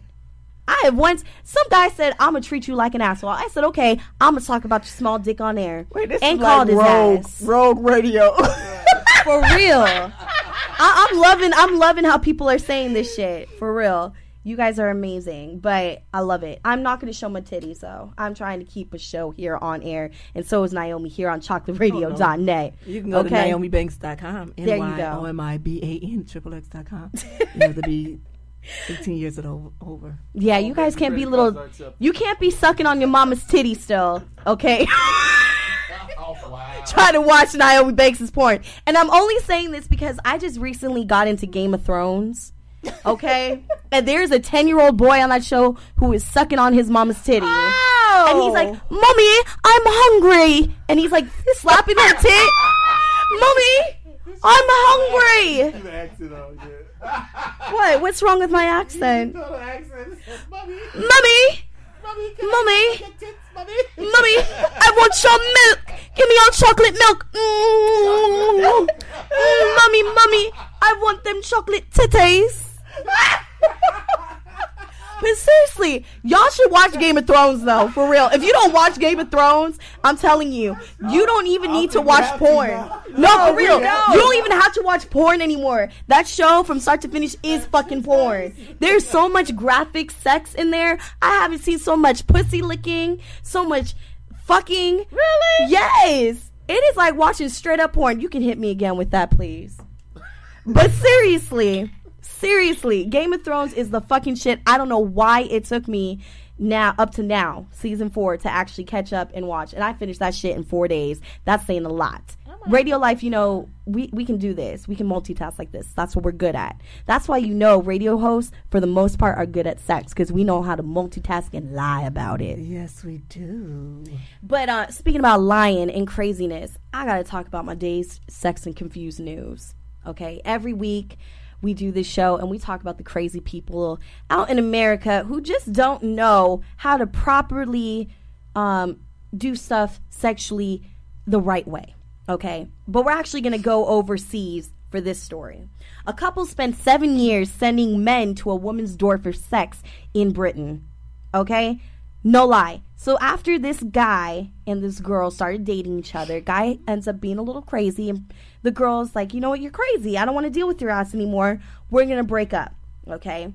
B: I have once, some guy said, I'm going to treat you like an asshole. I said, okay, I'm going to talk about your small dick on air.
F: Wait, this
B: and
F: is
B: called
F: like
B: his ass.
F: rogue radio.
B: For real. I, I'm loving I'm loving how people are saying this shit. For real. You guys are amazing, but I love it. I'm not going to show my titties though. I'm trying to keep a show here on air, and so is Nyomi here on oh, ChocolateRadio.net.
F: You can go to
B: Okay.
F: NyomiBanxxx.com.
B: There you go.
F: Y O M I B A N triple X dot com. You have to be 18 years and o- over.
B: Yeah, you guys can't be little.
D: cards are accepted.
B: You can't be sucking on your mama's titty still, okay? Trying to watch Nyomi Banks' porn, and I'm only saying this because I just recently got into Game of Thrones. Okay, and there's a ten year old boy on that show who is sucking on his mama's titty, and he's like, oh. "Mommy, I'm hungry," and he's like slapping her tit. Mommy, I'm hungry.
E: The accent on yeah.
B: What? What's wrong with my accent?
E: No, the accent. Mommy,
B: Mommy,
E: mommy, can
B: Mommy.
E: I get tits, mommy?
B: Mommy, I want your milk. Give me your chocolate milk. Mm. Mm, mommy, mommy, I want them chocolate titties. But seriously, y'all should watch Game of Thrones though, for real. If you don't watch Game of Thrones, I'm telling you, you don't even need to watch porn. No, for real. You don't even have to watch porn anymore. That show from start to finish is fucking porn. There's so much graphic sex in there. I haven't seen so much pussy licking, so much fucking. Really? Yes. It is like watching straight up porn. You can hit me again with that, please. But seriously, seriously, Game of Thrones is the fucking shit. I don't know why it took me now up to now, season four, to actually catch up and watch. And I finished that shit in four days. That's saying a lot. Radio life, you know, we, we can do this. We can multitask like this. That's what we're good at. That's why you know radio hosts, for the most part, are good at sex because we know how to multitask and lie about it.
F: Yes, we do.
B: But uh, speaking about lying and craziness, I gotta talk about my day's sex and confused news. Okay, every week we do this show and we talk about the crazy people out in America who just don't know how to properly um, do stuff sexually the right way. Okay, but we're actually gonna go overseas for this story. A couple spent seven years sending men to a woman's door for sex in Britain. Okay? No lie. So after this guy and this girl started dating each other, guy ends up being a little crazy and the girl's like, "You know what? You're crazy. I don't want to deal with your ass anymore. We're going to break up." Okay?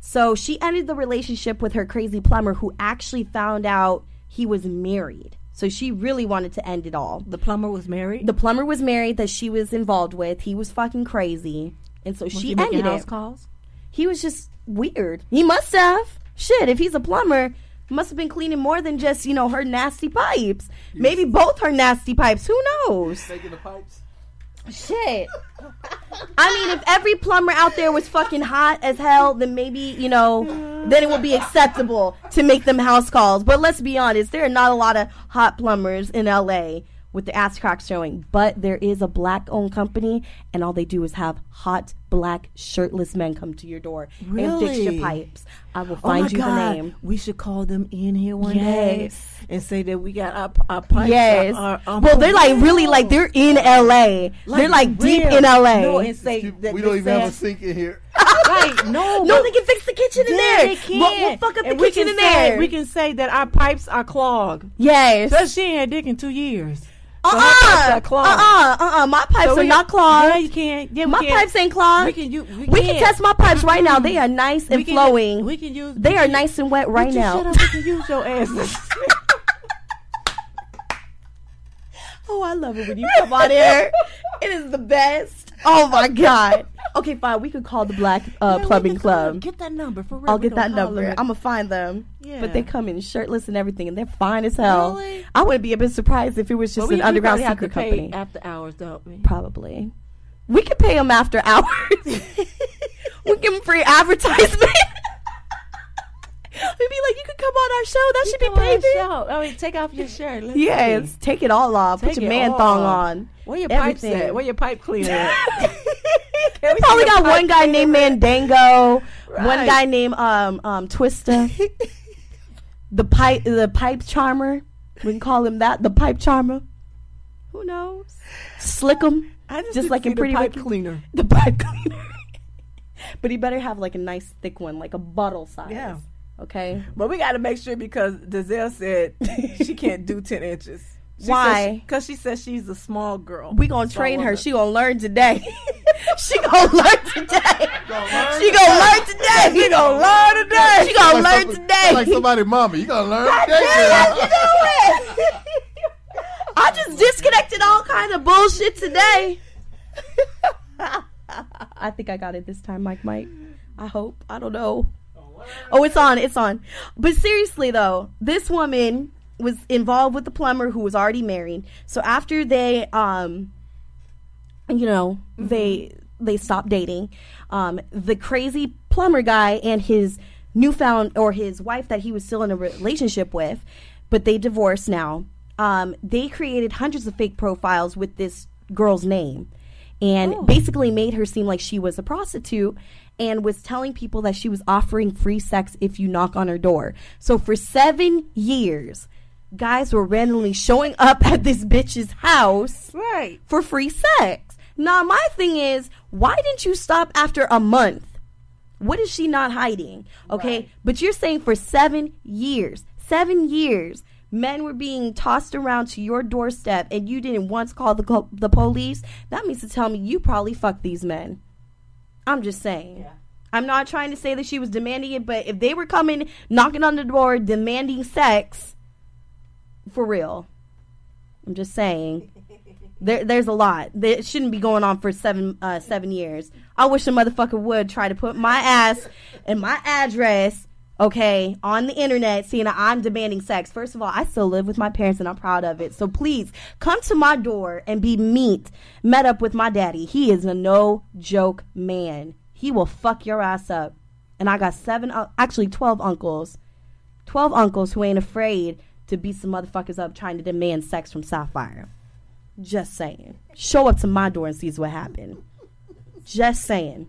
B: So she ended the relationship with her crazy plumber who actually found out he was married. So she really wanted to end it all.
F: The plumber was married.
B: The plumber was married that she was involved with. He was fucking crazy. And so
F: was
B: she
F: he
B: ended
F: house
B: it
F: calls?
B: he was just weird. He must have. Shit, if he's a plumber, must have been cleaning more than just, you know, her nasty pipes. Maybe both her nasty pipes. Who knows?
D: Taking the pipes.
B: Shit. I mean, if every plumber out there was fucking hot as hell, then maybe, you know, then it would be acceptable to make them house calls. But let's be honest, there are not a lot of hot plumbers in LA with the ass cracks showing. But there is a black owned company, and all they do is have hot, black, shirtless men come to your door and fix your pipes. I will
F: Oh
B: find you
F: God.
B: the name.
F: We should call them in here one
B: Yes.
F: day and say that we got our, our pipes.
B: Yes.
F: Are, are,
B: well, they're like really like they're in LA. Like they're like deep in LA.
F: No, and say
E: We don't
F: they
E: even have a sink in here.
F: right. No,
B: no,
F: but-
B: they can fix the kitchen in
F: Yeah,
B: there.
F: They can.
B: We'll, we'll fuck up
F: And
B: the kitchen
F: can
B: in
F: say,
B: there.
F: We can say that our pipes are clogged.
B: yes.
F: So she ain't had dick in two years.
B: Uh
F: So her pipes
B: uh-uh.
F: are clogged.
B: uh uh uh My pipes
F: So
B: are not clogged.
F: Yeah, you can't. Yeah,
B: my
F: can.
B: pipes ain't clogged.
F: We can. You, we,
B: We can test my pipes right now. They are nice and
F: We can-
B: flowing.
F: We can use.
B: they are nice and wet right now.
F: Shut up. We can use your asses.
B: Oh, I love it when you come on here. It is the best. Oh my god. Okay, fine. We could call the Black uh,
F: Yeah,
B: Plumbing
F: call-
B: Club.
F: Get that number for real.
B: I'll get that number.
F: holler
B: I'm gonna find them.
F: Yeah.
B: But they come in shirtless and everything, and they're fine as hell.
F: Really?
B: I wouldn't be a bit surprised if it was just
F: we-
B: an underground secret company.
F: after hours, don't we?
B: Probably. We could pay them after hours. we give them free advertisement. We'd be like, you could come on our show. That should be
C: on,
B: paving.
C: I mean, take off your shirt. Let's
B: Yes,
C: see.
B: take it all off. Put your man thong
C: off.
B: on.
C: Where your pipes
B: Everything.
C: at? Where your pipe cleaner at?
B: They probably got one guy named Mandango, one guy named um um Twister, the pipe the pipe charmer. We can call him that, the pipe charmer. Who knows? Slickum,
C: I
B: just
C: didn't
B: like in
C: the
B: Pretty
C: pipe cleaner.
B: the pipe cleaner. but he better have like a nice thick one, like a bottle size.
C: Yeah.
B: Okay.
C: But we got to make sure because Dazelle said she can't do 10 inches. She
B: Why?
C: Because she says she's a small girl.
B: We gonna
C: Small
B: train her.
C: woman.
B: She gonna learn today. she gonna learn today. She gonna learn today. She gonna learn today. She gonna
E: Like
B: learn
E: some-
B: today.
E: Like somebody, mama, you gotta learn today,
B: Yeah, you know it. I just disconnected all kind of bullshit today. I think I got it this time, Mike. Mike. I hope. I don't know. Oh, it's on. It's on. But seriously, though, this woman was involved with the plumber who was already married. So after they, um, you know, they they stopped dating. Um, the crazy plumber guy and his newfound or his wife that he was still in a relationship with, but they divorced now. Um, they created hundreds of fake profiles with this girl's name and basically made her seem like she was a prostitute and was telling people that she was offering free sex if you knock on her door. So for seven years, guys were randomly showing up at this bitch's house
C: Right.
B: for free sex. Now, my thing is, why didn't you stop after a month? What is she not hiding? Okay, but you're saying for seven years, seven years, men were being tossed around to your doorstep, and you didn't once call the co- the police. That means to tell me you probably fucked these men. I'm just saying. I'm not trying to say that she was demanding it, but if they were coming, knocking on the door, demanding sex, for real. I'm just saying. There, there's a lot. That shouldn't be going on for seven, uh, seven years. I wish a motherfucker would try to put my ass and my address, okay, on the internet, seeing that I'm demanding sex. First of all, I still live with my parents and I'm proud of it. So please come to my door and be meet, met up with my daddy. He is a no joke man. He will fuck your ass up. And I got seven, uh, actually twelve uncles, twelve uncles who ain't afraid to beat some motherfuckers up trying to demand sex from Sapphire. Just saying. Show up to my door and sees what happened. Just saying.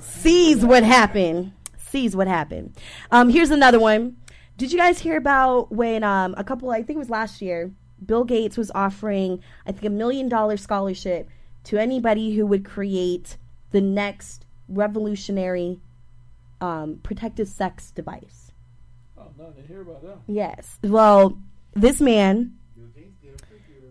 B: Sees what happened. Sees what happened. Um, here's another one. Did you guys hear about when um, a couple, I think it was last year, Bill Gates was offering, I think, a million dollar scholarship to anybody who would create the next revolutionary um, protective sex device.
D: Oh no, I didn't hear about that.
B: Yes. Well, this man.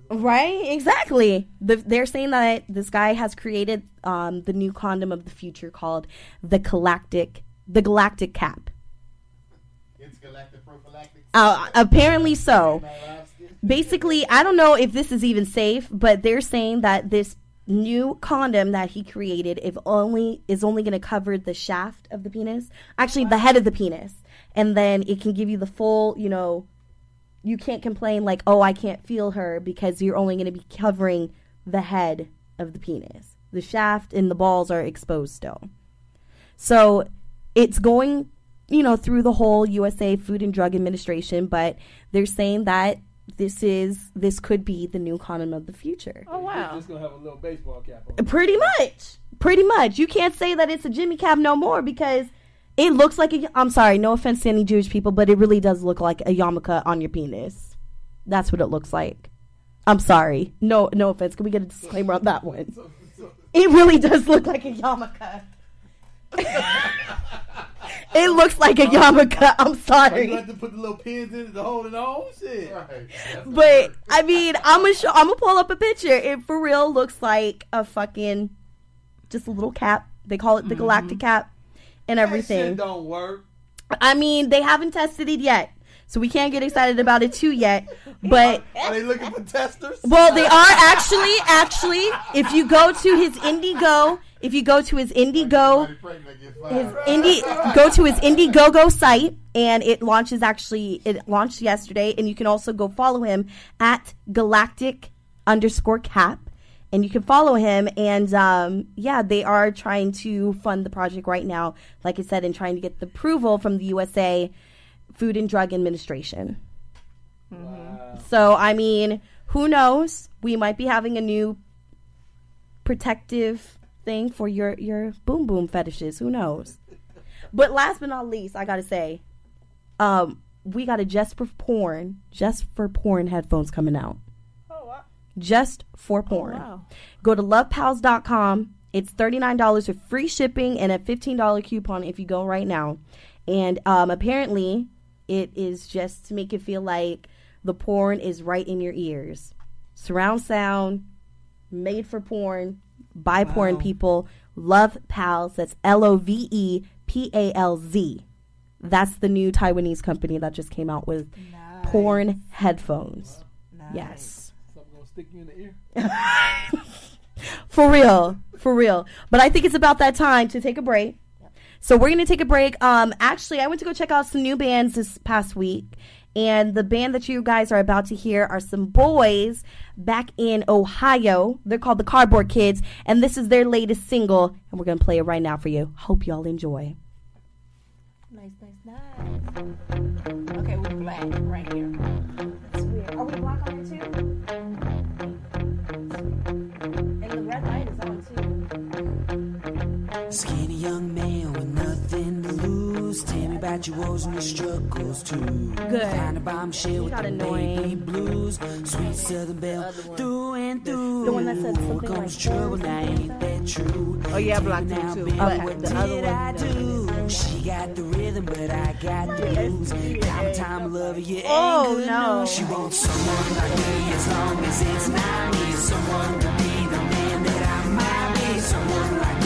B: Right, exactly. The, they're saying that this guy has created um, the new condom of the future called the galactic, the galactic cap.
E: Intergalactic prophylactic.
B: Uh, apparently so. Basically, I don't know if this is even safe, but they're saying that this new condom that he created if only is only going to cover the shaft of the penis, actually the head of the penis, and then it can give you the full, you know, you can't complain like, "Oh, I can't feel her" because you're only going to be covering the head of the penis. The shaft and the balls are exposed still. So, it's going, you know, through the whole USA Food and Drug Administration, but they're saying that this is this could be the new condom of the future.
C: Oh, wow.
D: Just gonna have a little baseball cap on.
B: Pretty much. Pretty much. You can't say that it's a Jimmy Cab no more because it looks like a. I'm sorry, no offense to any Jewish people, but it really does look like a yarmulke on your penis. That's what it looks like. I'm sorry. No, no offense. Can we get a disclaimer on that one? It really does look like a yarmulke. it looks like a yarmulke. I'm sorry.
D: You
B: sorry.
D: have to put the little pins in it to hold it on. Shit.
E: Right.
B: But I mean, I'm gonna show, I'm gonna pull up a picture. It for real looks like a fucking just a little cap. They call it the galactic cap and
D: That
B: everything.
D: shit don't work.
B: I mean, they haven't tested it yet, so we can't get excited about it too yet. But
D: Are they looking for testers?
B: well, they are actually actually. If you go to his Indigo, if you go to his Indigo
E: Somebody pregnant get
B: his indie go to his indiegogo site and it launches actually it launched yesterday and you can also go follow him at galactic underscore cap and you can follow him and um, yeah they are trying to fund the project right now like i said and trying to get the approval from the usa Food and Drug Administration. So, I mean, who knows? We might be having a new protective thing for your your boom boom fetishes. Who knows? But last but not least, I gotta say, um, we got a just for porn, just for porn headphones coming out. Oh wow! Just for porn.
C: wow.
B: Go to lovepalz.com. It's $39 with free shipping and a $15 coupon if you go right now. And um, apparently, it is just to make it feel like the porn is right in your ears. Surround sound, made for porn, by porn people. Love Palz. That's L O V E P A L Z. That's the new Taiwanese company that just came out with porn headphones. Yes.
D: Something gonna stick you in the ear.
B: For real, for real. But I think it's about that time to take a break. So we're gonna take a break. Um, actually, I went to go check out some new bands this past week, and the band that you guys are about to hear are some boys back in Ohio. They're called the Cardboard Kids, and this is their latest single, and we're gonna play it right now for you. Hope y'all enjoy.
C: Nice, nice, nice. Okay, we're black right here.
B: That's weird. Are we black on it too? And the red light is on too.
G: Skinny young man about your woes and your struggles too.
B: Good.
G: Find a bombshell with the
B: annoying.
G: baby blues. Sweet Southern Belle through and through.
B: The one that said something
G: Here comes
B: like,
G: trouble, now ain't that true?
C: Oh, yeah, I blocked
G: Now,
C: him too.
G: baby,
C: Okay.
G: what
C: The
G: did
C: other one,
G: I do? She got the rhythm, but I got the blues. Time and time loving you
B: Oh,
G: good
B: no.
G: news. She wants someone like me as long as it's not me. Someone to be the man that I might be. Someone like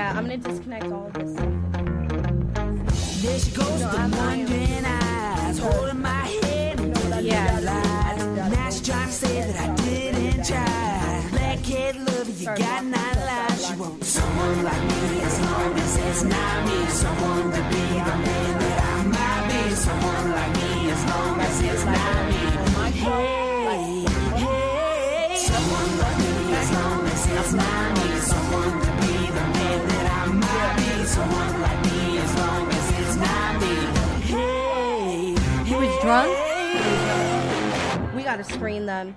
B: Yeah, I'm gonna disconnect all of this.
G: There she goes with the wondering eyes, holding my head
B: Yeah.
G: lies. Trying to say that I didn't try. Lover, you got nine lives. Someone like me as long as it's not me. Someone to be the man that I might be. Someone like me as long as it's not me. Oh hey,
B: drunk? We gotta screen them.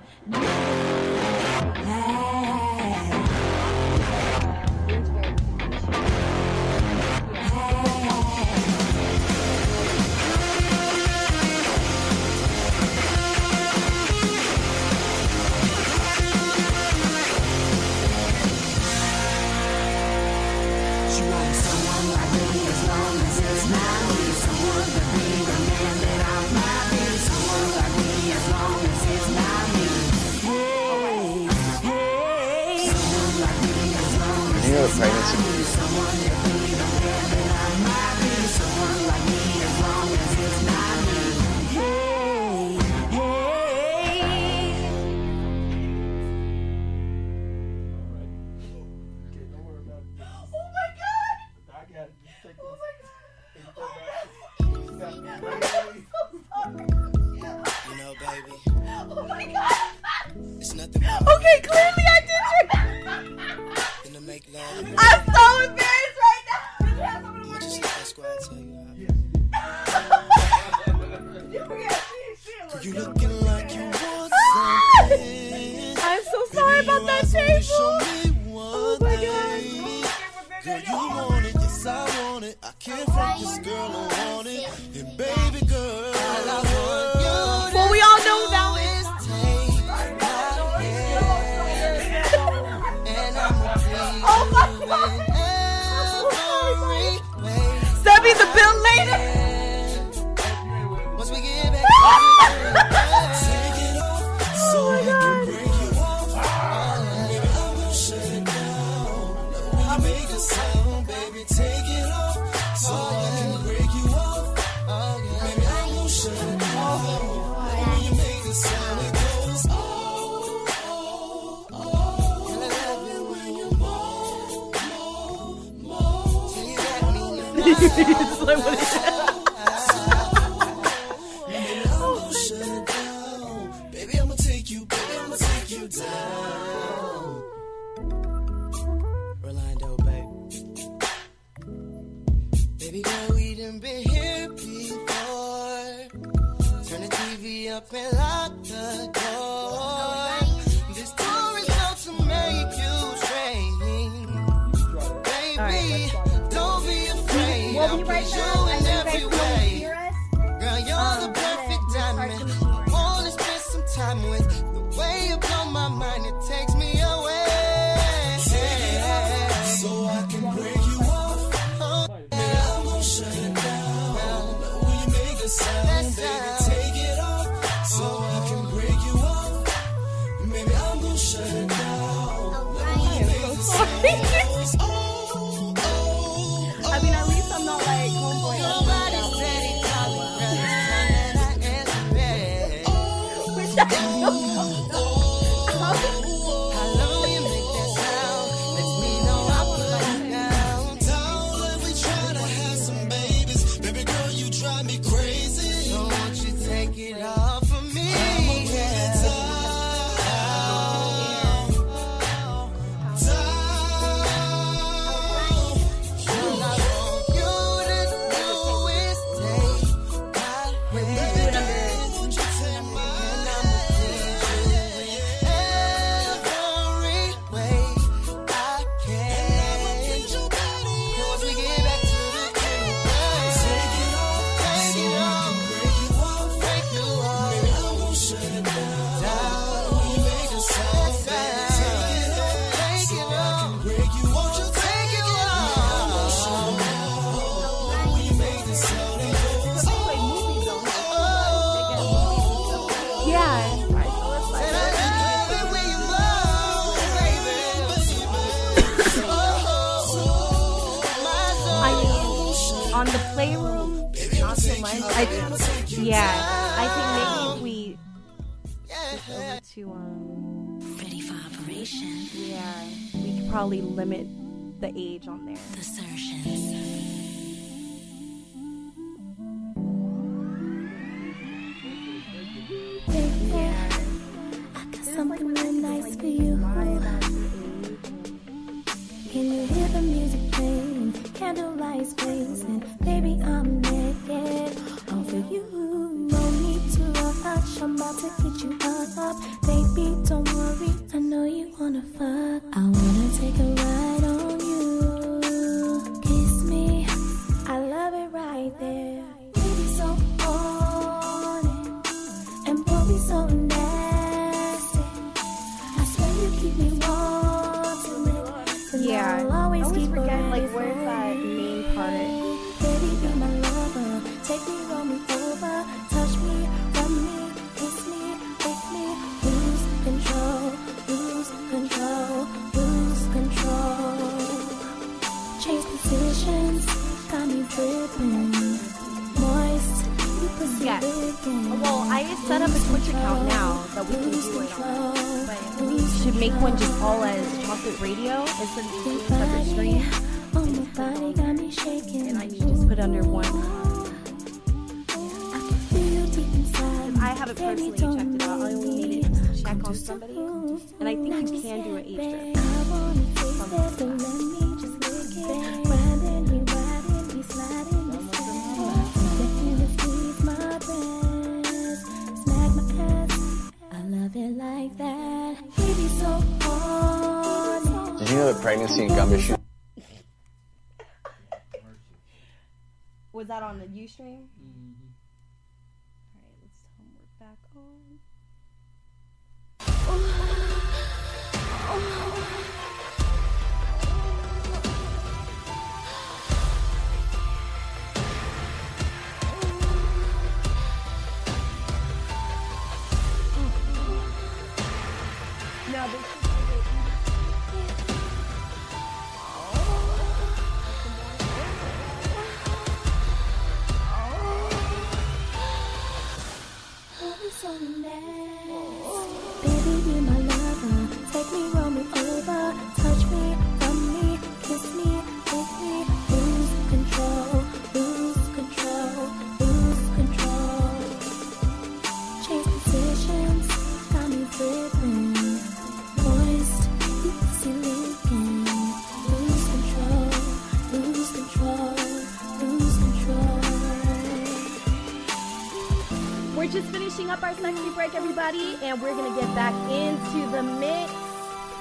B: Everybody, and we're gonna get back into the mix.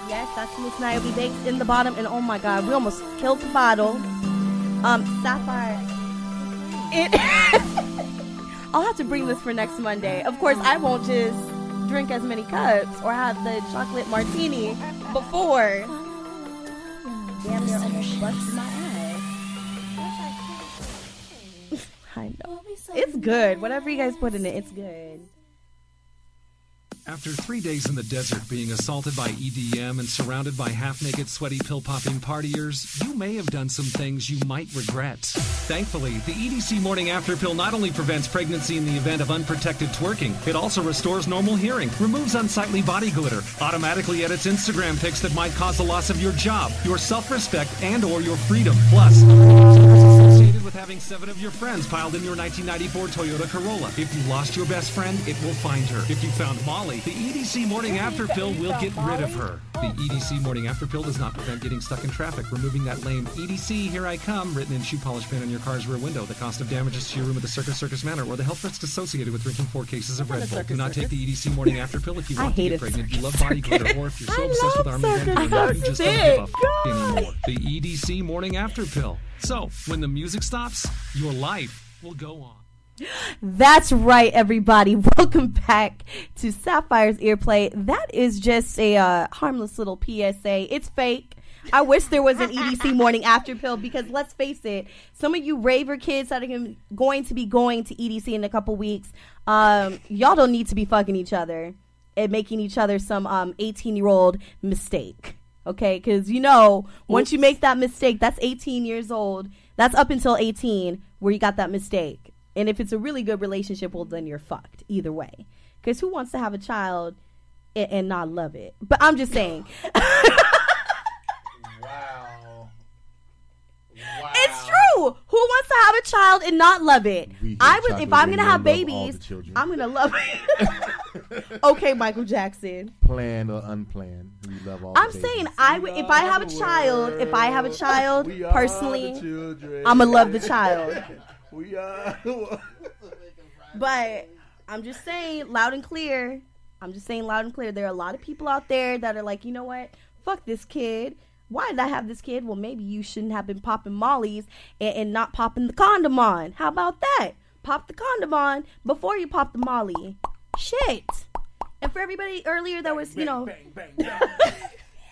B: Yes, that's Miss Nyomi Banks in the bottom, and oh my god, we almost killed the bottle. Um, Sapphire. It I'll have to bring this for next Monday. Of course, I won't just drink as many cups or have the chocolate martini before. Damn near almost busted my ass. I know. It's good. Whatever you guys put in it, it's good.
H: After three days in the desert being assaulted by EDM and surrounded by half naked, sweaty, pill popping partiers, you may have done some things you might regret. Thankfully, the EDC Morning After Pill not only prevents pregnancy in the event of unprotected twerking, it also restores normal hearing, removes unsightly body glitter, automatically edits Instagram pics that might cause the loss of your job, your self respect, and or your freedom. Plus, associated with having seven of your friends piled in your 1994 Toyota Corolla. If you lost your best friend, it will find her. If you found Molly, the EDC Morning After Pill will get rid of her. The EDC Morning After Pill does not prevent getting stuck in traffic, removing that lame EDC Here I Come written in shoe polish paint on your car's rear window, the cost of damages to your room at the Circus Circus Manor, or the health risks associated with drinking four cases of Red Bull. Do not take the EDC Morning After Pill if you want to get pregnant, you love body glitter, or if you're so obsessed with Army Van you just don't give a
B: Circus.
H: anymore. The EDC Morning After Pill. So, when the music stops, your life will go on.
B: That's right, everybody. Welcome back to Sapphire's Earplay. That is just a uh, harmless little PSA. It's fake. I wish there was an EDC morning after pill because let's face it, some of you raver kids that are going to be going to EDC in a couple weeks, um, y'all don't need to be fucking each other and making each other some um 18 year old mistake. Okay, because you know once you make that mistake, that's 18 years old. That's up until 18 where you got that mistake. And if it's a really good relationship, well, then you're fucked either way. Because who wants to have a child and, and not love it? But I'm just saying.
E: Wow.
B: It's true. Who wants to have a child and not love it? I
E: at
B: would. If I'm gonna have babies. I'm gonna love it. okay, Michael Jackson.
E: Planned or unplanned, we love all.
B: I'm
E: the
B: saying. I would. If I have a child, if I have a child,
D: We
B: personally. I'm gonna love the child.
D: We are.
B: But I'm just saying, loud and clear. I'm just saying, loud and clear. There are a lot of people out there that are like, you know what? Fuck this kid. Why did I have this kid? Well, maybe you shouldn't have been popping mollies and, and not popping the condom on. How about that? Pop the condom on before you pop the molly. Shit. And for everybody earlier that was, you know, Bang, bang, bang,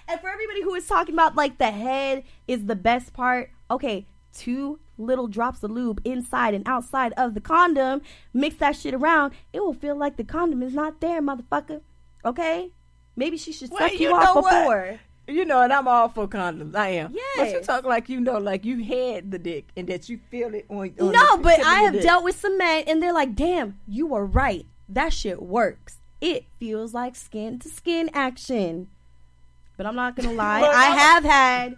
B: and for everybody who was talking about like the head is the best part, okay, two little drops of lube inside and outside of the condom, mix that shit around, it will feel like the condom is not there, motherfucker. Okay? Maybe she should suck
F: Well,
B: you,
F: you
B: off
F: what?
B: Before.
F: You know, and I'm all for condoms. I am. Yes. But you talk like you know, like you had the dick and that you feel it on. on
B: No,
F: the
B: but I have
F: dick.
B: dealt with some men and they're like, damn, you were right. That shit works. It feels like skin to skin action. But I'm not gonna lie, I have had.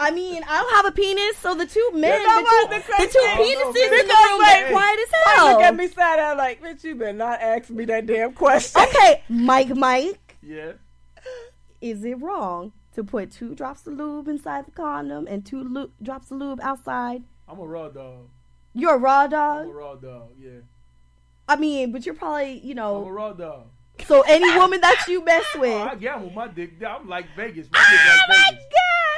B: I mean, I don't have a penis, so the two men,
F: You know
B: the, two,
F: The
B: the two
F: thing-
B: penises in the
F: Because,
B: room
F: like,
B: quiet as
F: Why
B: hell.
F: Look at me side out like, bitch, you better not ask me that damn question.
B: Okay, Mike, Mike,
D: yeah.
B: Is it wrong to put two drops of lube inside the condom and two lu- drops of lube outside?
D: I'm a raw dog.
B: You're a raw dog.
D: I'm a raw dog. Yeah.
B: I mean, but you're probably, you know.
D: I'm a raw dog.
B: so any woman that you mess
D: Oh,
B: with.
D: I gamble my dick. I'm like Vegas. Oh my dick oh like Vegas.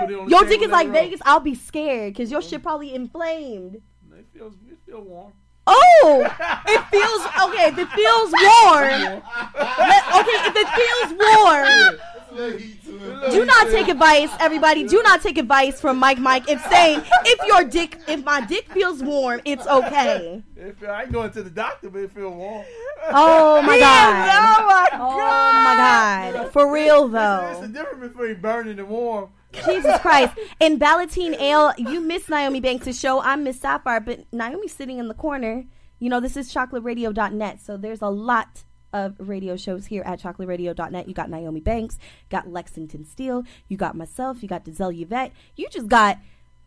D: It on the
B: Your dick is like. Vegas. I'll be scared because your shit probably inflamed.
D: It feels, it feels warm.
B: Oh, it feels okay. If it feels warm, let- okay. If it feels warm, do not take advice, everybody. Do not take advice from Mike. Mike, if saying if your dick, if my dick feels warm, it's okay.
D: If I ain't going to the doctor, but it feel warm.
B: Oh my god.
F: Oh, oh my god!
B: Oh my god. For real though.
D: It's
B: though.
D: the difference between burning and warm.
B: Jesus Christ. In Ballotine Ale, you miss Nyomi Banks' show. I'm Miss Sapphire, but Nyomi's sitting in the corner. You know, this is chocolateradio.net, so there's a lot of radio shows here at chocolateradio.net. You got Nyomi Banks, got Lexington Steele, you got myself, you got Dazelle Yvette. You just got,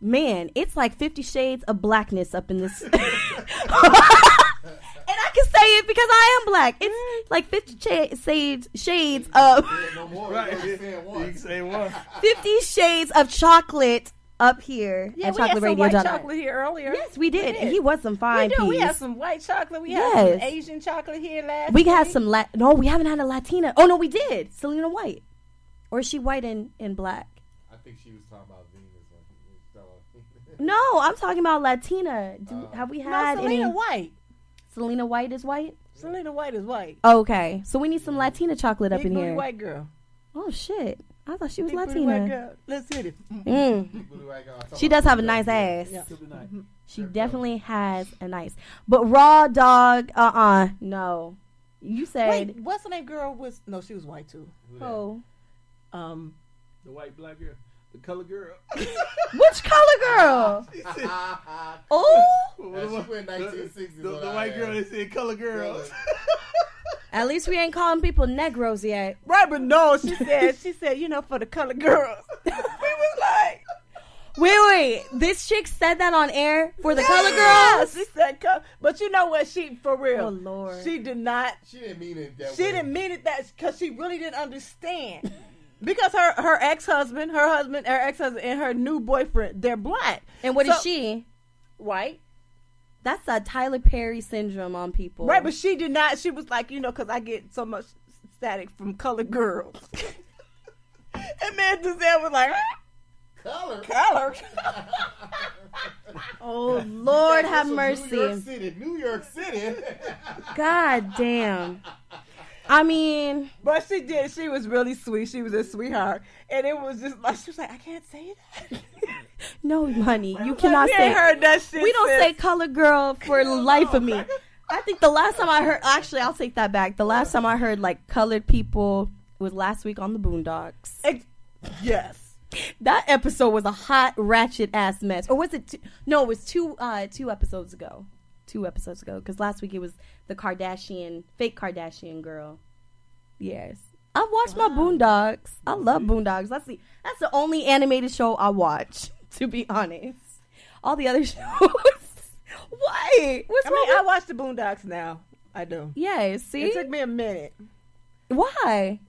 B: man, it's like 50 shades of blackness up in this. and I can say it because I am black. It's like 50 cha- shades, shades of.
E: No more.
D: Right.
E: You only said
D: You
E: one.
D: can say one.
B: 50 shades of chocolate up here
C: Yeah,
B: at
C: we had
B: Chocolate
C: some
B: Radio.
C: white
B: dot
C: chocolate here earlier.
B: Yes, we did. And he was some fine
C: We do. We had some white chocolate. We had some Asian chocolate here last.
B: We had
C: week.
B: some lat. No, we haven't had a Latina. Oh no, we did. Selena White, or is she white and, and black?
E: I think she was talking about Venus. When she was talking about-
B: No, I'm talking about Latina. Do, uh, have we
C: No,
B: had
C: Selena
B: any?
C: White.
B: Selena White is white.
C: Selena White is white.
B: Okay, so we need some Latina chocolate up in
C: booty
B: here.
C: white girl.
B: Oh shit! I thought she was
C: Big booty white
B: Latina.
C: girl. Let's hit it.
B: Mm.
E: Blue White Girl, I talk
B: She does have a nice ass.
E: Girl.
D: Till tonight.
B: She definitely has a nice. But raw dog, uh uh no. You said
C: Wait, what's the name? Girl was no, she was white too.
B: oh,
C: Um,
D: The white black girl, the color girl.
B: which color girl? Oh,
E: Now, she went 1960s
D: The,
E: on
D: the white girl
E: ass.
D: that said color girls.
B: at least we ain't calling people negros yet.
C: right, but no, she said she said you know for the color girls. we was like
B: Wait, wait. This chick said that on air for the color girls.
C: She said, co- but you know what? She for real.
B: Oh Lord.
C: She did not.
E: She didn't mean it that
C: She
E: way.
C: didn't mean it that because she really didn't understand. Because her her ex husband, her husband, her ex husband, and her new boyfriend, they're black.
B: And what is
C: So-
B: she?
C: White.
B: That's a Tyler Perry syndrome on people.
C: Right, but she did not. She was like, you know, because I get so much static from colored girls. and man, Giselle was like, "Ah,
E: Color.
C: color.
B: oh Lord, have
E: New York
B: mercy.
E: City. New York City.
B: God damn. I mean,
C: but she did. She was really sweet. She was a sweetheart, and it was just like she was like, I can't say that.
B: no, honey, you cannot say.
C: heard that shit.
B: we don't
C: since-
B: say color girl for the life of me. I think the last time I heard, actually, I'll take that back. The last time I heard like colored people was last week on the Boondocks.
C: Ex- yes.
B: That episode was a hot ratchet ass mess. Or was it? Two, no, it was two uh two episodes ago. Two episodes ago because last week it was the Kardashian fake Kardashian girl. Yes, I've watched my Boondocks. I love Boondocks. That's the that's the only animated show I watch. To be honest, all the other shows. Why? What's
C: I
B: wrong?
C: mean, I watch the Boondocks now. I do.
B: Yeah. See,
C: It took me a minute.
B: why?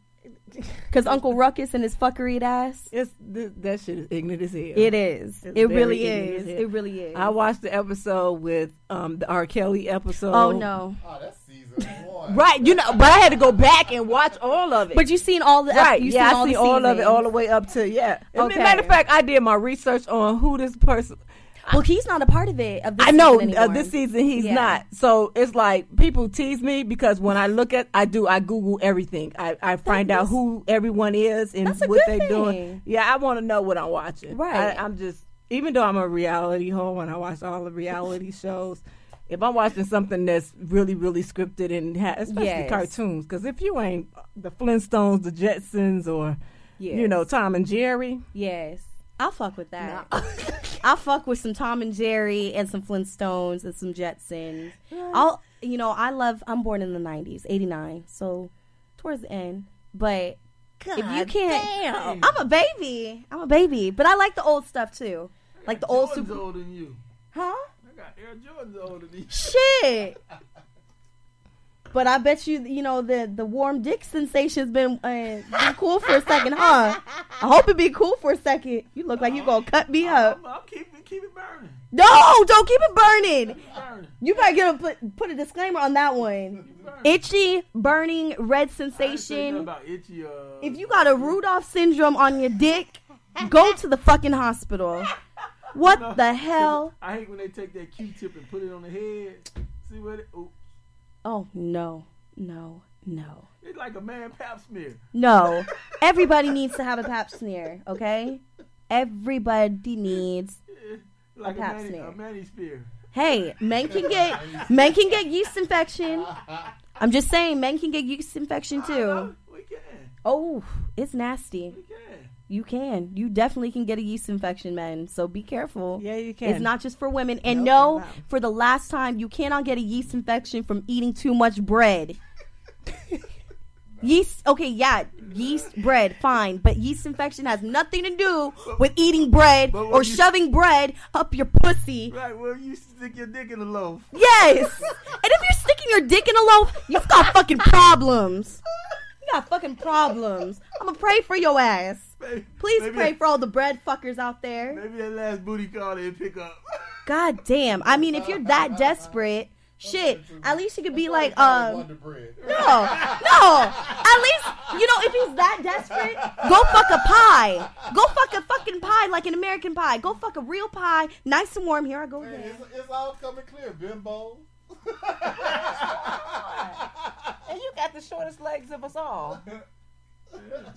B: Because Uncle Ruckus and his fuckery ass.
C: It's th- that shit is ignorant as hell.
B: It is.
C: It's
B: it really is. It really is.
C: I watched the episode with um the R. Kelly episode.
B: oh no.
E: oh, that's season one.
C: Right, you know, but I had to go back and watch all of it.
B: But you seen all the
C: right,
B: you
C: yeah,
B: seen
C: I
B: all
C: see
B: the
C: all of it all the way up to yeah. And
B: Okay.
C: Matter of fact, I did my research on who this person.
B: Well, he's not a part of it. Of this
C: I know
B: season
C: uh, this season he's
B: Yeah.
C: not. So it's like people tease me because when I look at, I do, I Google everything. I, I find out who everyone is and what
B: good
C: they doing.
B: thing.
C: Yeah, I want to know what I'm watching.
B: Right.
C: I, I'm just, even though I'm a reality whore and I watch all the reality shows. If I'm watching something that's really, really scripted and ha- especially
B: Yes.
C: cartoons, because if you ain't the Flintstones, the Jetsons, or you know Tom and Jerry,
B: Yes, I'll fuck with that. I'll fuck with some Tom and Jerry and some Flintstones and some Jetsons. I'll, you know, I love. I'm born in the '90s, '89, so towards the end. But if you can't,
C: damn.
B: I'm a baby. I'm a baby, but I like the old stuff too, like the old
D: Jordan's
B: super.
D: older than you.
B: Huh?
D: I got Air Jordan's older than you.
B: Shit. But I bet you, you know, the the warm dick sensation's been uh, been cool for a second, huh? I hope it be cool for a second. You look like you gonna cut me up.
D: I'm, I'm keep it, keep it burning.
B: No, don't keep it burning.
D: Burning.
B: You better get a put put a disclaimer on that one. Itchy, burning, red
D: I ain't say nothing
B: sensation.
D: about itchy. Uh,
B: If you got a Rudolph syndrome on your dick, go to the fucking hospital. What the hell?
D: I hate when they take that Q-tip and put it on the head. See what? It, oh,
B: Oh no, no, no.
D: it's like a man pap smear.
B: No. Everybody needs to have a pap smear, okay? Everybody needs.
D: Like a,
B: pap
D: mani,
B: smear.
D: a mani spear.
B: Hey, men can get men can get yeast infection. I'm just saying, men can get yeast infection too.
D: know, we can.
B: Oh, it's nasty.
D: We can.
B: You can. You definitely can get a yeast infection, men. So be careful.
C: yeah, you can.
B: It's not just for women. And no, for the last time, you cannot get a yeast infection from eating too much bread. yeast, okay, yeah, yeast bread, fine. But yeast infection has nothing to do with eating bread or
D: you-
B: shoving bread up your pussy.
D: Right, well, you stick your dick in the loaf.
B: Yes! and if you're sticking your dick in a loaf, you've got fucking problems. You got fucking problems. I'm gonna pray for your ass. Please
D: maybe
B: pray
D: that-
B: for all the bread fuckers out there.
D: Maybe that last booty call they pick up.
B: God damn. I mean, if you're that desperate, shit, at least you could be like, um, no, no. At least, you know, if he's that desperate, go fuck a pie. Go fuck a fucking pie like an American pie. Go fuck a real pie, nice and warm. Here I go
E: Man,
B: again.
E: it's, it's all coming clear, bimbo.
C: And you got the shortest legs of us all.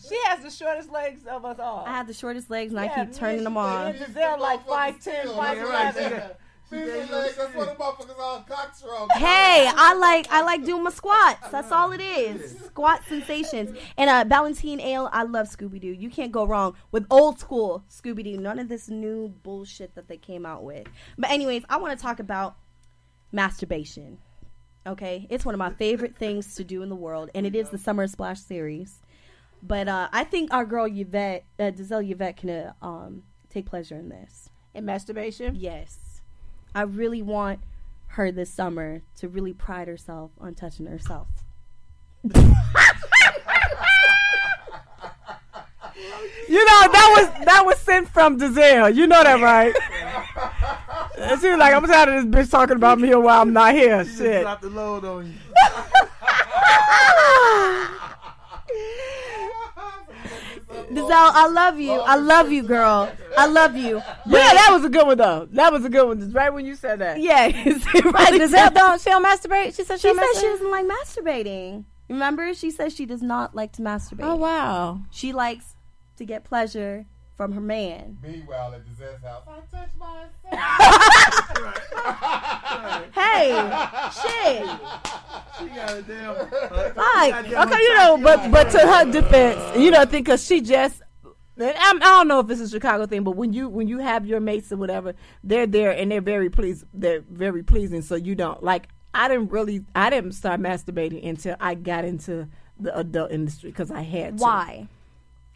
C: She has the shortest legs of us all.
B: I have the shortest legs and I keep turning them on.
C: she- They're like 5'10", 5'11".
E: right, she got- Big legs, that's what the motherfuckers all cocks wrong.
B: Hey, I like I like doing my squats. That's all it is. Squat sensations. And uh Ballantine Ale, I love Scooby Doo. You can't go wrong with old school Scooby Doo. None of this new bullshit that they came out with. But anyways, I want to talk about masturbation. Okay, it's one of my favorite things to do in the world, and it is the Summer Splash series. But uh, I think our girl Yvette, uh, Giselle Yvette, can uh, um, take pleasure in this.
C: In masturbation?
B: Yes. I really want her this summer to really pride herself on touching herself.
C: You know that was that was sent from Giselle. You know that, right? And she was like, "I'm tired of this bitch talking about me while I'm not here." Shit.
D: Drop the load on you.
B: Giselle, I love you. I love you, girl. I love you.
C: Yeah, that was a good one though. That was a good one. Just right when you said that.
B: Yeah,
C: Right, Giselle don't she don't masturbate? She said she,
B: She
C: don't
B: says she doesn't like masturbating. Remember, she says she does not like to masturbate.
C: Oh wow.
B: She likes to get pleasure from her man.
E: Meanwhile, at Giselle's house, I touch myself.
B: Hey, shit.
D: She got a damn.
B: Uh, Fuck.
C: Okay, you know, but but to her defense, you know, I think because she just. and I'm, I don't know if it's a Chicago thing, but when you when you have your mates or whatever, they're there and they're very pleased. They're very pleasing. So you don't like. I didn't really. I didn't start masturbating until I got into the adult industry because I had to.
B: Why?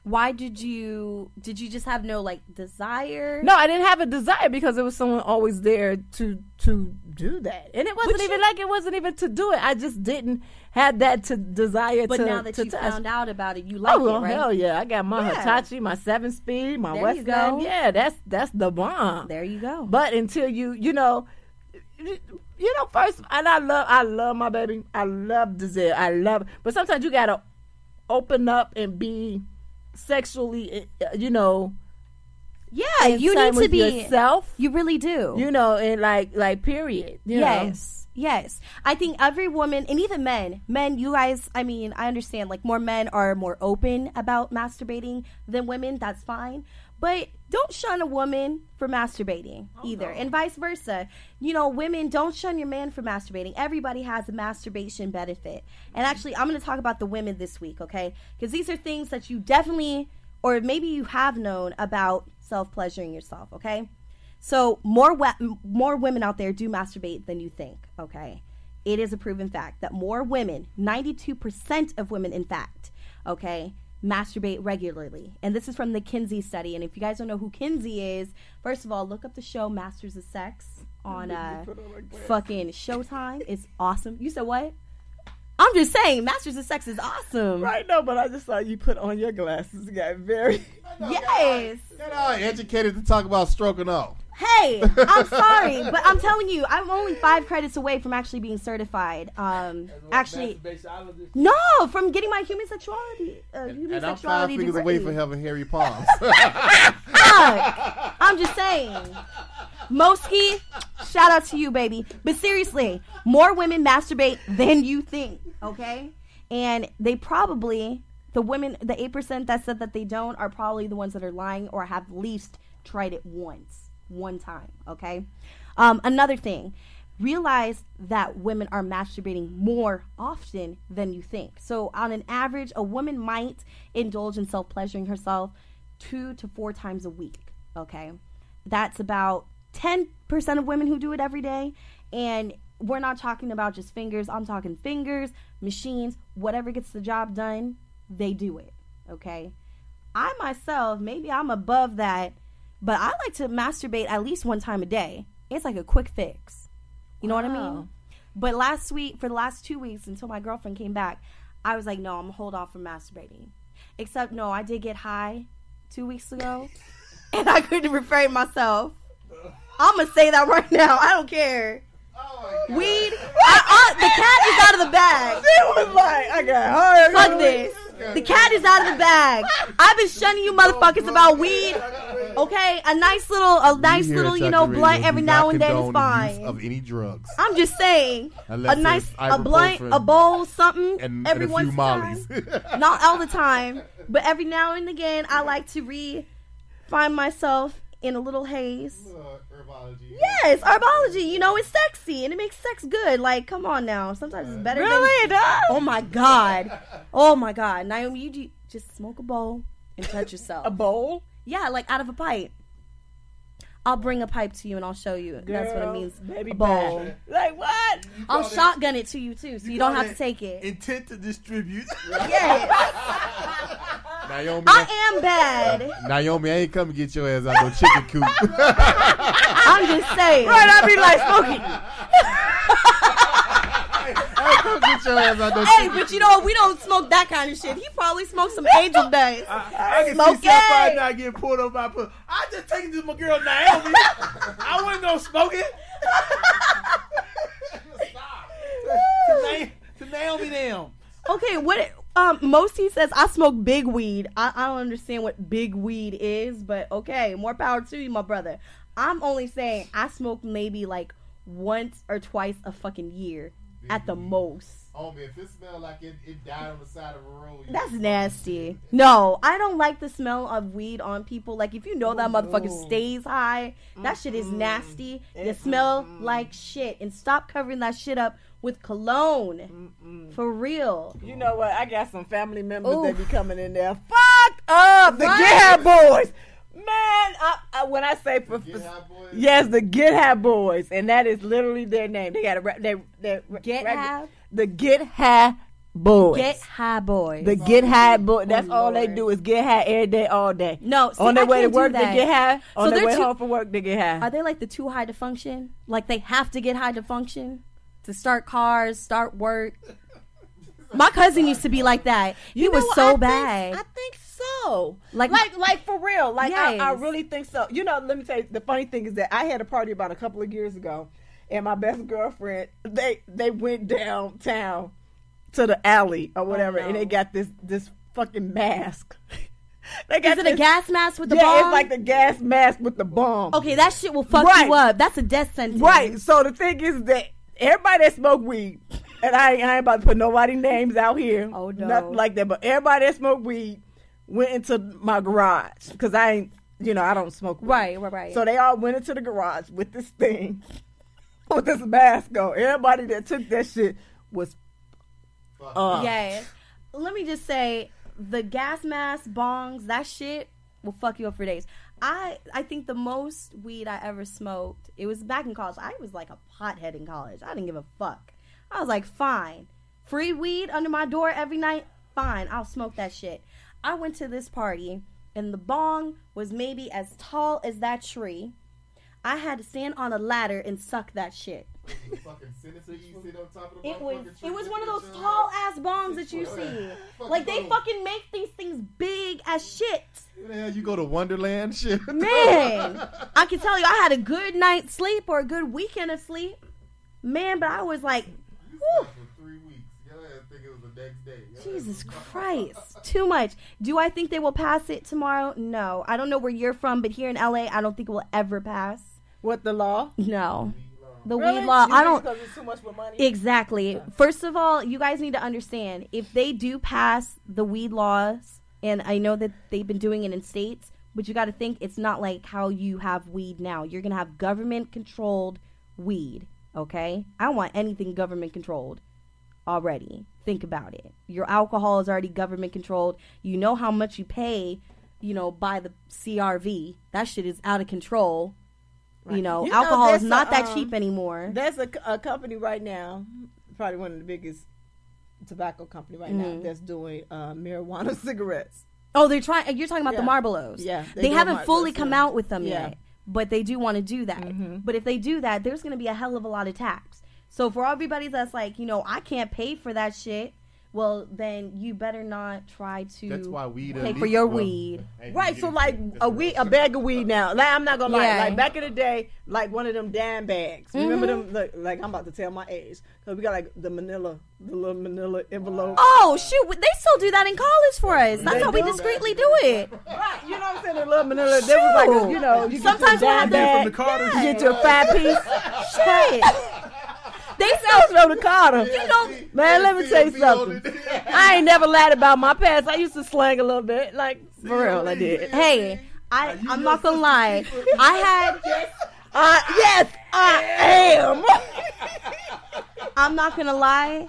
B: Why did you? Did you just have no like desire?
C: No, I didn't have a desire because there was someone always there to to do that, and it wasn't
B: But
C: even
B: you-
C: like it wasn't even to do it. I just didn't have that to desire.
B: But
C: to,
B: now that
C: to
B: you
C: touch.
B: found out about it, you like
C: oh
B: it, right?
C: hell yeah! I got my
B: Yeah.
C: Hitachi, my seven speed, my
B: There
C: West
B: go.
C: Yeah, that's that's the bomb.
B: There you go.
C: But until you, you know, you know, first, and I love, I love my baby. I love desire I love, but sometimes you gotta open up and be sexually, uh, you know,
B: yeah, you need to be
C: yourself.
B: You really do.
C: You know, and like, like, period. You
B: yes. Yes. I think every woman and even men, men, you guys, I mean, I understand like more men are more open about masturbating than women. That's fine. But don't shun a woman for masturbating oh, either, and vice versa. You know, women don't shun your man for masturbating. Everybody has a masturbation benefit. And actually, I'm going to talk about the women this week, okay? Because these are things that you definitely, or maybe you have known about self pleasuring yourself, okay? So more we- more women out there do masturbate than you think. Okay, it is a proven fact that more women, ninety two percent of women, in fact, okay, masturbate regularly. And this is from the Kinsey study. And if you guys don't know who Kinsey is, first of all, look up the show Masters of Sex on uh, fucking Showtime. It's awesome. You said what? I'm just saying, Masters of Sex is awesome.
C: Right, no, but I just saw you put on your glasses. You got very.
B: Yes.
E: Get all educated to talk about stroking off.
B: Hey, I'm sorry, but I'm telling you, I'm only five credits away from actually being certified. Um, actually, no, from getting my human sexuality, uh, human
E: And I'm five
B: sexuality
E: fingers away from having hairy palms.
B: I'm just saying. Moski, shout out to you, baby. But seriously, more women masturbate than you think, okay? And they probably, the women, the 8% that said that they don't are probably the ones that are lying or have least tried it once, one time, okay? Um, another thing, realize that women are masturbating more often than you think. So, on an average, a woman might indulge in self pleasuring herself two to four times a week. Okay. That's about 10% of women who do it every day. And we're not talking about just fingers, I'm talking fingers, machines, whatever gets the job done, they do it. Okay. I myself, maybe I'm above that, but I like to masturbate at least one time a day. It's like a quick fix. You know what I mean? But last week, for the last two weeks until my girlfriend came back, I was like, no, I'm gonna hold off from masturbating. Except, no, I did get high two weeks ago, and I couldn't refrain myself. I'm gonna say that right now. I don't care. Oh weed. I, I, the cat is out of the bag.
C: She was like, I got hard.
B: Fuck this. The cat is out of the bag. I've been shunning you motherfuckers about weed. Okay, a nice little, a nice
E: We
B: little, you know, blunt
E: do
B: every now and then is
E: condone the use
B: fine.
E: Of any drugs.
B: I'm just saying,
E: Unless
B: a nice, a blunt, a bowl, something
E: and,
B: every
E: and a
B: once
E: few
B: in a
E: mollies.
B: Not all the time, but every now and again, I like to re find myself in a little haze. Yes, herbology. You know, it's sexy and it makes sex good. Like, come on now. Sometimes it's better.
C: Really?
B: Than,
C: It does?
B: Oh my god. Oh my god, Nyomi, you ju- just smoke a bowl and touch yourself.
C: A bowl?
B: Yeah, like out of a pipe. I'll bring a pipe to you and I'll show you. That's what it means.
C: baby
B: a bowl.
C: Like what?
B: I'll shotgun it to you too, so you, don't have to take it.
D: Intent to distribute.
E: Yeah.
B: Nyomi, I am bad.
E: Nyomi, I ain't come to get your ass out no chicken coop.
B: I'm just saying.
C: Right, I be like, Smokey.
E: I get your ass out no
B: Hey, but you know we don't smoke that kind of shit. He probably smoked some angel dust.
D: I can
B: Smoke
D: see Sapphire not getting pulled over by pull. I just take it to my girl Nyomi. I wasn't gonna smoke it. to, to Nyomi them.
B: Okay, what? Um, Mosty says I smoke big weed. I, I don't understand what big weed is, but okay, more power to you, my brother. I'm only saying I smoke maybe like once or twice a fucking year at the most.
E: Oh man, if it smell like it, it died on the side of a road,
B: That's nasty. No, I don't like the smell of weed on people. Like if you know that motherfucker oh,
C: no.
B: stays high, that shit is nasty. You smell like shit, and stop covering that shit up with cologne. For real.
C: You know what? I got some family members that be coming in there. Fucked up. The
B: Right.
C: Get High Boys. Man, I, I, when I say for,
E: Get
C: yes, the Get High Boys, and that is literally their name. They got a they they
B: Get High?
C: the Get High Boys.
B: Get high, boys.
C: the Get High Boy. That's all they do is get high every day, all day.
B: no, see,
C: on their
B: I
C: way to work, they get high. On
B: So
C: their
B: they're
C: way
B: too-
C: home from work, they get high.
B: Are they like the too high to function? Like they have to get high to function to start cars, start work. My cousin used to be like that. He
C: You know
B: was
C: what?
B: so
C: I think-
B: bad.
C: I think so.
B: Like-
C: Like, like, for real. Like, I, I really think so. You know, let me tell you. The funny thing is that I had a party about a couple of years ago, and my best girlfriend they they went downtown to the alley or whatever,
B: Oh, no.
C: and they got this this fucking mask. they got
B: Is it a gas mask with the
C: yeah,
B: bomb?
C: it's like the gas mask with the bomb.
B: okay, that shit will fuck
C: Right.
B: you up. That's a death sentence.
C: Right. So the thing is that everybody that smoke weed, and I, ain't- I ain't about to put nobody names out here.
B: Oh, no.
C: Nothing like that. But everybody that smoked weed went into my garage because I ain't, you know, I don't smoke. Weed.
B: Right, right, right.
C: So they all went into the garage with this thing, with this mask on. Everybody that took that shit was. Uh,
B: yeah. Let me just say, the gas mask, bongs, that shit will fuck you up for days. I I think the most weed I ever smoked, it was back in college. I was like a pothead in college. I didn't give a fuck. I was like, fine. Free weed under my door every night? Fine, I'll smoke that shit. I went to this party and the bong was maybe as tall as that tree. I had to stand on a ladder and suck that shit.
E: Fucking senator, you sit on top of the
B: It was it was one of those tall
E: ass-
B: bongs that you see. Like they
E: Fucking-
B: fucking make these things big as shit.
E: Yeah, you go to Wonderland shit?
B: Man, I can tell you I had a good night's sleep or a good weekend of sleep. Man, but I was like, whew,
E: For three weeks. Your ass think it was the next day. Your ass
B: Jesus Christ, too much. Do I think they will pass it tomorrow? No. I don't know where you're from, but here in LA, I don't think it will ever pass.
C: What the law?
B: No. The
C: Really?
B: weed law,
C: You
B: I don't.
C: because it's too much for money.
B: Exactly. First of all, you guys need to understand if they do pass the weed laws, and I know that they've been doing it in states, but you got to think it's not like how you have weed now. You're going to have government controlled weed, okay? I don't want anything government controlled already. Think about it. Your alcohol is already government controlled. You know how much you pay, you know, by the CRV. That shit is out of control. You know,
C: You know,
B: alcohol is not
C: a,
B: that
C: um,
B: cheap anymore.
C: There's a, a company right now, probably one of the biggest tobacco company right now
B: Mhm.
C: that's doing uh, marijuana cigarettes.
B: Oh, they're trying. You're talking about the
C: Yeah.
B: Marlboros.
C: Yeah, they
B: haven't
C: Marlboros,
B: fully come
C: yeah.
B: out with them
C: Yeah. Mm-hmm.
B: yet, but they do want to do that. Mm-hmm. But if they do that, there's going to be a hell of a lot of tax. So for everybody that's like, you know, I can't pay for that shit, well then you better not try to
E: That's why weed
B: pay for your weed.
C: Right, so like a
E: what
C: weed, a bag of weed now. Like, I'm not gonna lie.
B: Yeah.
C: Like back in the day, like one of them damn bags. Remember
B: Mm-hmm.
C: them? Look, like I'm about to tell my age because we got like the Manila, the little Manila envelope.
B: Oh shoot, they still do that in college for us. That's
C: They
B: how we discreetly do it.
C: Right, you know what I'm saying? The little Manila. There was like a, you know, you
B: Sometimes
C: get
B: we'll
C: your
B: have
C: dime
B: them
C: bag,
D: from the Carters.
C: you get your five piece.
B: Shit. They
C: That
B: still
C: was from the Carter.
B: you know
C: Man, let me tell you something. I ain't never lied about my past. I used to slang a little bit, like for real, I did.
B: Hey, I I'm not gonna lie. I had
C: Uh, yes, I am.
B: I'm not gonna lie.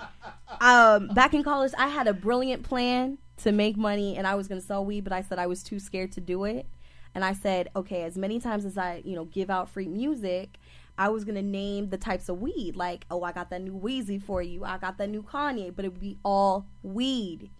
B: Um, back in college, I had a brilliant plan to make money, and I was gonna sell weed, but I said I was too scared to do it. And I said, okay, as many times as I, you know, give out free music, I was gonna name the types of weed. Like, oh, I got that new Weezy for you. I got that new Kanye, but it would be all weed.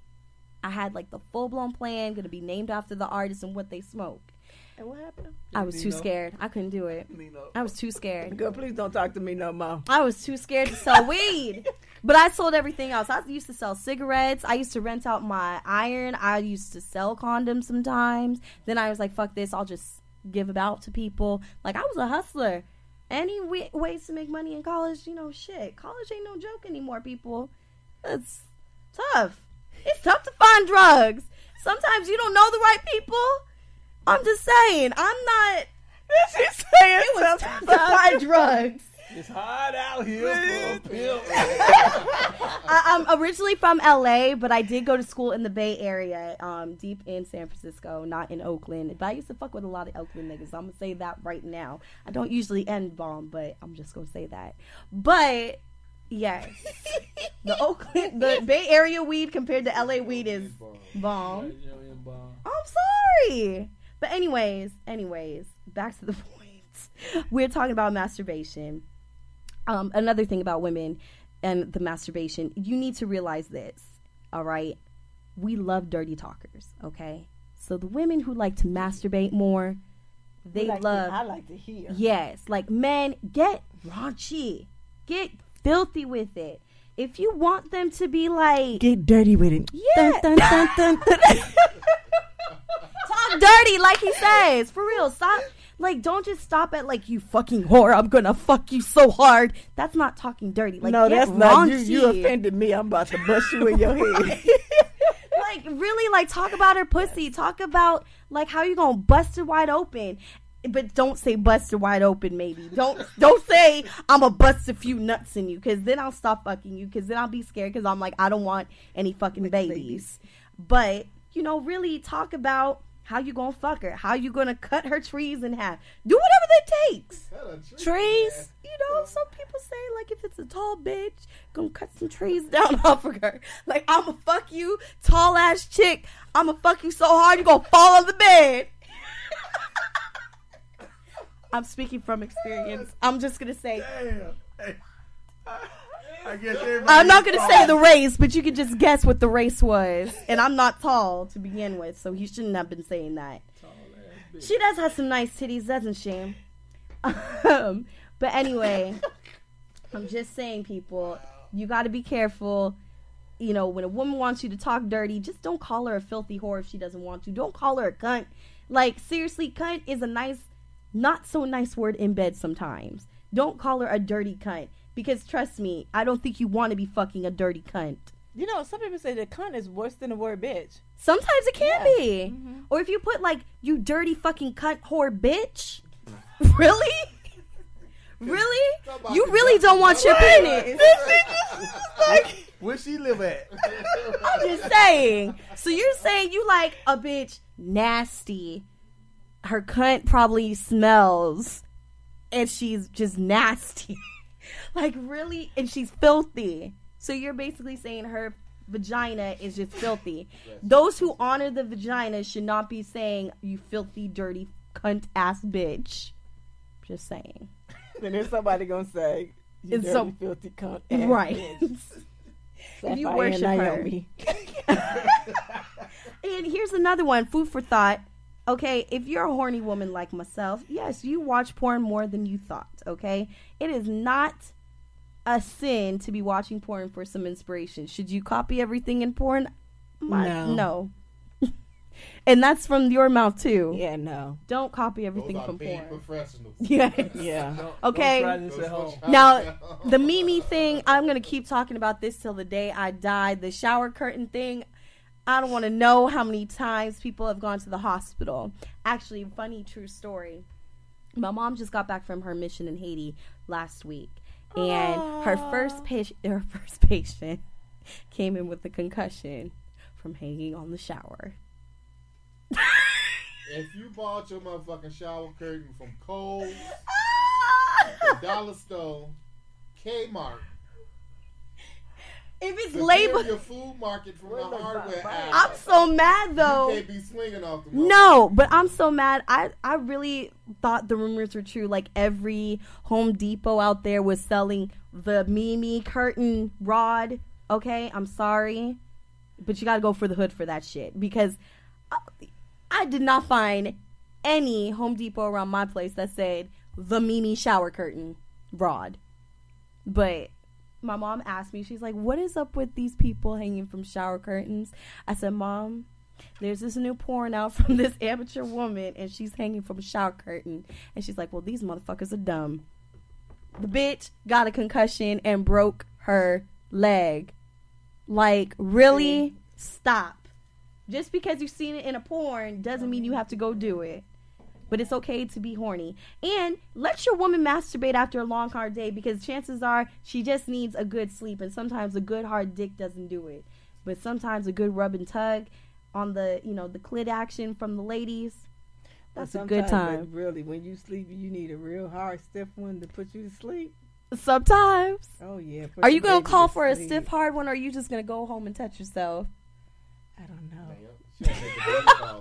B: I had like the full blown plan, gonna be named after the artist and what they smoke.
C: And what happened?
B: I was too scared. I couldn't do it.
D: Nino.
B: I was too scared.
C: Girl, please don't talk to me no more.
B: I was too scared to sell weed. But I sold everything else. I used to sell cigarettes. I used to rent out my iron. I used to sell condoms sometimes. Then I was like, fuck this. I'll just give it out to people. Like, I was a hustler. Any wa- ways to make money in college, you know, shit. College ain't no joke anymore, people. It's tough. It's tough to find drugs. Sometimes you don't know the right people. I'm just saying, I'm not.
C: She's saying
B: It was tough to find drugs.
D: It's hot out here for a pill.
B: I, I'm originally from LA, but I did go to school in the Bay Area, um, deep in San Francisco, not in Oakland. But I used to fuck with a lot of Oakland niggas. I'm gonna say that right now. I don't usually end bomb, but I'm just gonna say that. But yes, the Oakland, the Bay Area weed compared to LA weed is bomb. I'm sorry. But anyways, anyways, back to the point. We're talking about masturbation. Um, another thing about women and the masturbation, you need to realize this. All right, we love dirty talkers. Okay, so the women who like to masturbate more, they
C: Like to-
B: love.
C: I like to hear.
B: Yes, like men, get raunchy, get filthy with it. If you want them to be like,
C: Get dirty with it.
B: yeah,
C: Dun, dun, dun, dun, dun.
B: talk dirty, like he says. For real, stop. Like, don't just stop at like you fucking whore. I'm gonna fuck you so hard. That's not talking dirty. Like,
C: no, that's not you. You offended me. I'm about to bust you in your head.
B: like really like talk about her pussy talk about like how you gonna bust her wide open but don't say bust her wide open maybe don't don't say i'm gonna bust a few nuts in you because then i'll stop fucking you because then i'll be scared because i'm like i don't want any fucking babies but you know really talk about how you gonna fuck her? How you gonna cut her trees in half? Do whatever that takes. Trees you know some people say like if it's a tall bitch gonna cut some trees down off of her. Like i'ma fuck you tall ass chick. I'ma fuck you so hard you gonna fall on the bed. I'm speaking from experience. I'm just gonna say
D: Damn. Hey. I guess everybody
B: i'm not gonna say the race but you can just guess what the race was. And i'm not tall to begin with so he shouldn't have been saying that. She does have some nice titties doesn't she? Um, but anyway i'm just saying people you got to be careful. You know when a woman wants you to talk dirty just don't call her a filthy whore if she doesn't want to don't call her a cunt. Like seriously cunt is a nice not so nice word in bed sometimes. Don't call her a dirty cunt because trust me i don't think you want to be fucking a dirty cunt
C: you know, some people say that cunt is worse than the word bitch.
B: Sometimes it can
C: Yeah.
B: be. Mm-hmm. Or if you put like you dirty fucking cunt whore bitch. really? Really? You really don't want your penis.
D: Where she live at?
B: I'm just saying. So you're saying you like a bitch nasty. Her cunt probably smells and she's just nasty. like really and she's filthy. So you're basically saying her vagina is just filthy. Those who honor the vagina should not be saying you filthy dirty cunt ass bitch. Just saying.
C: Then there's somebody gonna say, "You
B: It's
C: dirty,
B: so-
C: filthy cunt."
B: Right.
C: bitch.
B: if you worship her. And here's another one, food for thought. Okay, if you're a horny woman like myself, yes, you watch porn more than you thought, okay? It is not a sin to be watching porn for some inspiration? Should you copy everything in porn? My-
C: No.
B: no. and that's from your mouth too.
C: Yeah, no.
B: Don't copy everything
E: Those are
B: from
E: paid
B: porn.
E: professionals.
B: Yes.
C: Yeah.
B: Okay.
D: Don't try this at.
B: Now, the Mimi thing, I'm going to keep talking about this till the day I die. The shower curtain thing, I don't want to know how many times people have gone to the hospital. Actually, funny true story. My mom just got back from her mission in Haiti last week, and her first patient, her first patient, came in with a concussion from hanging on the shower.
E: If you bought your motherfucking shower curtain from Kohl's, the Dollar Store, Kmart,
B: If it's
E: Superior
B: labeled,
E: food market from the hardware aisle,
B: I'm so mad though.
E: you can't be swinging off the
B: No, but I'm so mad. I I really thought the rumors were true. Like every Home Depot out there was selling the Mimi curtain rod. Okay, I'm sorry, but you got to go for the hood for that shit because I, I did not find any Home Depot around my place that said the Mimi shower curtain rod. But my mom asked me, she's like, "What is up with these people hanging from shower curtains?" I said, "Mom, there's this new porn out from this amateur woman and she's hanging from a shower curtain. And she's like well these motherfuckers are dumb. The bitch got a concussion and broke her leg. Like really? Stop. Just because you've seen it in a porn doesn't mean you have to go do it but it's okay to be horny and let your woman masturbate after a long hard day because chances are she just needs a good sleep and sometimes a good hard dick doesn't do it but sometimes a good rub and tug on the you know the clit action from the ladies that's a good time
C: but Really, when you sleep, you need a real hard, stiff one to put you to sleep.
B: sometimes
C: Oh yeah.
B: are you gonna call
C: to
B: for a stiff hard one or are you just gonna go home and touch yourself
C: I don't know.
E: She gotta take the booty call.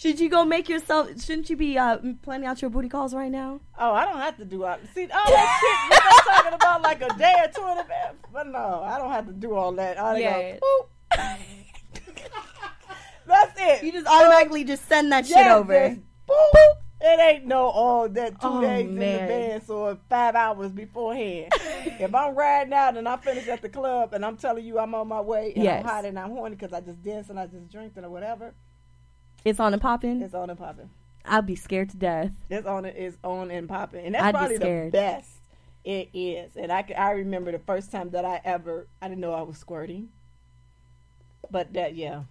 B: Should you go make yourself shouldn't you be uh, planning out your booty calls right now
C: Oh, I don't have to do all. See all that shit you been talking about like a day or two in advance. But no, I don't have to do all that. All
B: Yeah.
C: go, boop. That's it.
B: you just automatically just send that shit over
C: just boop. It ain't no oh that two
B: Oh,
C: days in
B: man.
C: advance or five hours beforehand. if I'm riding out and I finish at the club and I'm telling you I'm on my way and
B: Yes.
C: I'm hot and I'm horny because I just danced and I just drank or whatever,
B: it's on and popping
C: it's on and popping.
B: i'll be scared to death
C: It's on it is on and popping, and that's
B: I'd
C: probably the best it is. And I I remember the first time that I ever I didn't know I was squirting, but that yeah,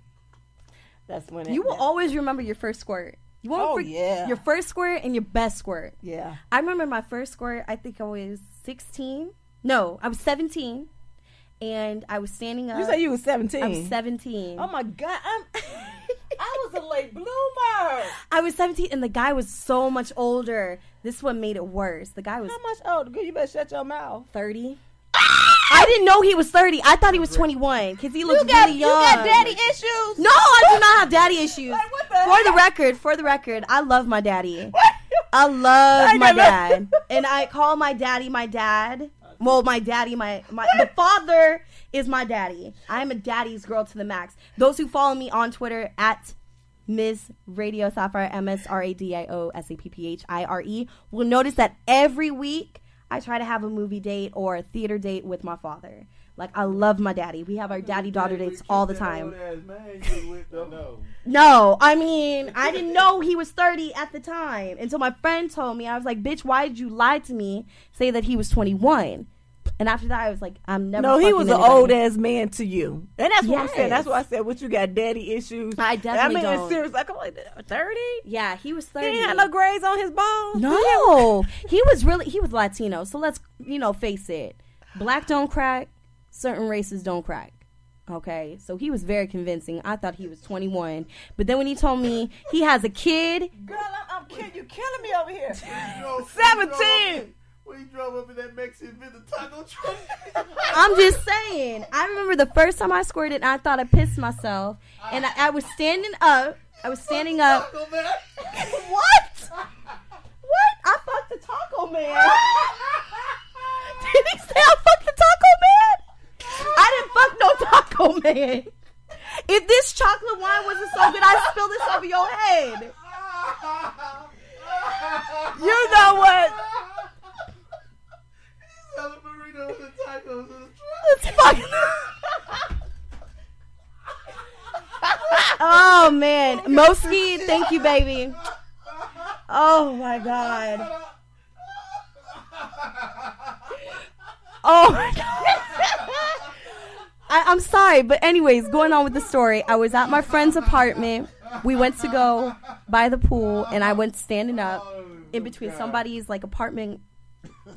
C: that's when it,
B: you will
C: that-
B: always remember your first squirt you won't
C: Oh,
B: forget
C: yeah.
B: your first squirt and your best squirt
C: yeah.
B: I remember my first squirt. I think I was 16. No, I was 17, and I was standing up.
C: You said you were seventeen.
B: I was 17.
C: Oh my god, I'm I was a late bloomer.
B: I was 17, and the guy was so much older. This one made it worse. The guy was
C: How much older? Girl, you better shut your mouth.
B: 30. I didn't know he was 30. I thought he was 21 because he looked
C: You got
B: really young.
C: you
B: young.
C: got daddy issues.
B: No, I do not have daddy issues.
C: Like, what the
B: for the record, for the record, I love my daddy. I love
C: I
B: my
C: know.
B: dad, and I call my daddy my dad. Well, my daddy, my my the father is my daddy. I am a daddy's girl to the max. Those who follow me on Twitter at Ms. Radio Sapphire M S R A D I O S A P P H I R E will notice that every week I try to have a movie date or a theater date with my father. Like I love my daddy. We have our daddy daughter dates all the time.
E: No.
B: No, I mean, I didn't know he was 30 at the time until my friend told me. I was like, bitch, why did you lie to me? Say that he was 21. And after that, I was like, I'm never
C: No, he
B: fucking
C: was an old ass man to you, and that's what I'm saying. That's why I said, "What you got, daddy issues?"
B: I definitely
C: I mean,
B: don't.
C: it's serious. Like I'm like thirty.
B: Yeah, he was
C: He
B: 30.
C: ain't had no grades on his bones.
B: No, he was really he was Latino. So let's you know face it. Black don't crack. Certain races don't crack. Okay, so he was very convincing. I thought he was 21, but then when he told me he has a kid,
C: Girl, I'm, I'm kidding. You killing me over here.
E: Seventeen. When you drove up in that Mexican Villa taco truck.
B: I'm just saying. I remember the first time I squirted, and I thought I pissed myself, and I, I was standing up. I was standing up.
E: Taco Man.
B: What? What? I fucked the taco man. Did he say I fucked the taco man? I didn't fuck no man. If this chocolate wine wasn't so good, I'd spill this over your head.
C: You know what?
B: It's fucking. oh man, Moski, thank you, baby. Oh my god. Oh my god. I, I'm sorry, but anyways, going on with the story. I was at my friend's apartment. We went to go by the pool, and I went standing up in between somebody's like apartment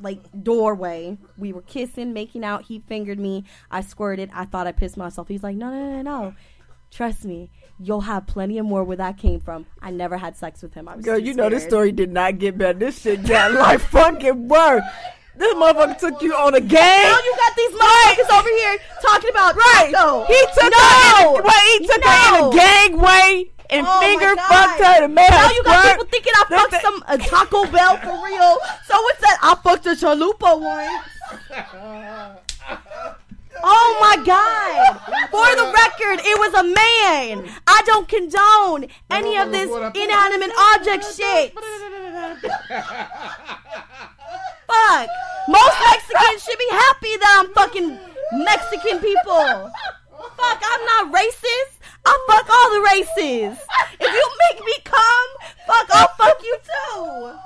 B: like doorway. We were kissing, making out. He fingered me. I squirted. I thought I pissed myself. He's like, no, no, no, no. Trust me, you'll have plenty of more where that came from. I never had sex with him. I was
C: Girl, you know this story did not get better. This shit got like fucking worse. This motherfucker took you on a game.
B: Now you got these motherfuckers over here talking about
C: Right.
B: taco.
C: He took
B: no.
C: her in a, well, he took her in
B: No.
C: a gangway and
B: Oh
C: finger fucked her and made
B: Now
C: her
B: you got
C: squirt.
B: people thinking I fucked some a Taco Bell for real. So what's that? I fucked a chalupa once. Oh my God! For the record, it was a man. I don't condone any of this inanimate object shit. Fuck. Most Mexicans should be happy that I'm fucking Mexican people. Fuck, I'm not racist. I fuck all the races. If you make me come, fuck, I'll fuck you too.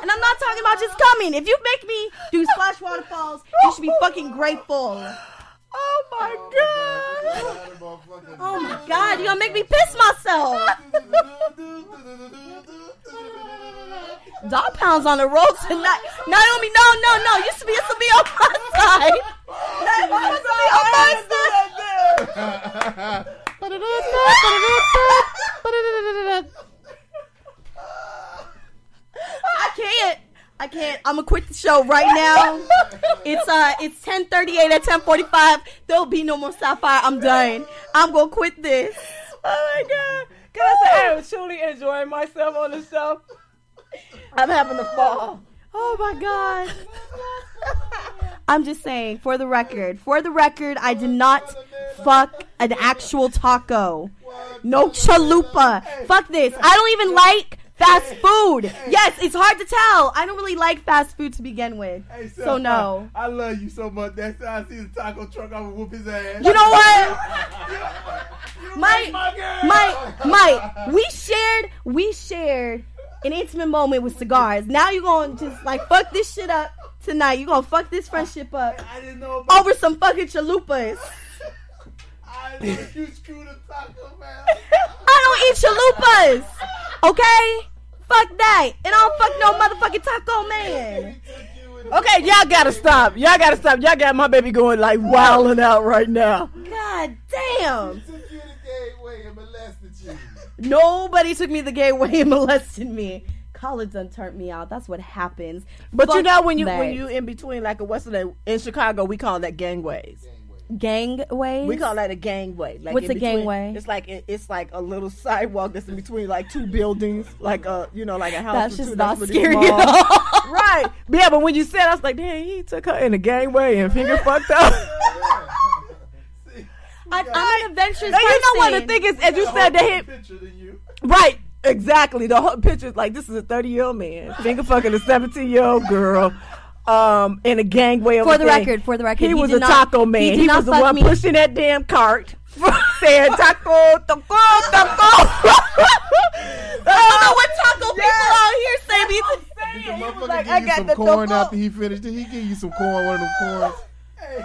B: And I'm not talking about just coming. If you make me do splash waterfalls, you should be fucking grateful.
C: Oh my god!
B: Oh my god, you gonna make me piss myself. Dog pounds on the road tonight. Nyomi, no, no, no. You should be, you should be on my side. Nyomi, you should be on my side. I can't. I can't. I'm gonna quit the show right now. It's uh, it's 10:38 at 10:45. There'll be no more Sapphire. I'm done. I'm gonna quit this.
C: Oh my god! Can I say I am truly enjoying myself on the show? I'm having a fall.
B: Oh my god. I'm just saying, for the record, for the record, I did not fuck an actual taco. No chalupa. Fuck this. I don't even like fast food. Yes, it's hard to tell. I don't really like fast food to begin with.
E: Hey,
B: So
E: Sapphire,
B: no.
E: I love you so much. Next time I see the taco truck, I'm gonna whoop his ass.
B: You know what? My
E: my
B: my my we shared we shared an intimate moment with cigars. Now you're gonna just like fuck this shit up tonight. You're gonna fuck this friendship up
E: I didn't know about
B: over some fucking chalupas.
E: I didn't know you screwed a taco, man.
B: I don't eat chalupas. Okay? Fuck that. And I don't fuck no motherfucking taco man.
C: Okay, y'all gotta stop. Y'all gotta stop. Y'all got my baby going like wilding out right now.
B: God damn.
E: Took you the gateway and molested you.
B: Nobody took me the gay way and molested me. College done turned me out. That's what happens.
C: But you know when you
B: that.
C: when you in between like a what's the in Chicago we call that gangways.
B: Gangways.
C: We call that a gangway. Like
B: What's
C: in
B: a
C: between-
B: gangway?
C: It's like it, it's like a little sidewalk that's in between like two buildings, like a you know like a house.
B: That's just
C: two,
B: not
C: really
B: scary at all.
C: right? But yeah, but when you said, I was like, damn, he took her in a gangway and finger fucked up.
B: I, I'm an adventurous
C: now
B: person.
C: you know what the thing is, as you said to him,
E: Picture than you.
C: right? Exactly. The whole picture is like this is a 30 year old man finger fucking a 17 year old girl. Um, in a gangway. of
B: For
C: a
B: the
C: thing.
B: record, for the record,
C: he,
B: he
C: was a
B: not-
C: taco man.
B: did
C: He, was the one
B: me.
C: pushing that damn cart, saying taco, taco, taco.
B: I don't know what taco people out here say.
E: The
C: He
E: motherfucker
C: like,
E: give
C: I
E: you
C: got
E: some
C: the
E: corn
C: taco.
E: after he finished it. He give you some corn, one of them corns. Hey,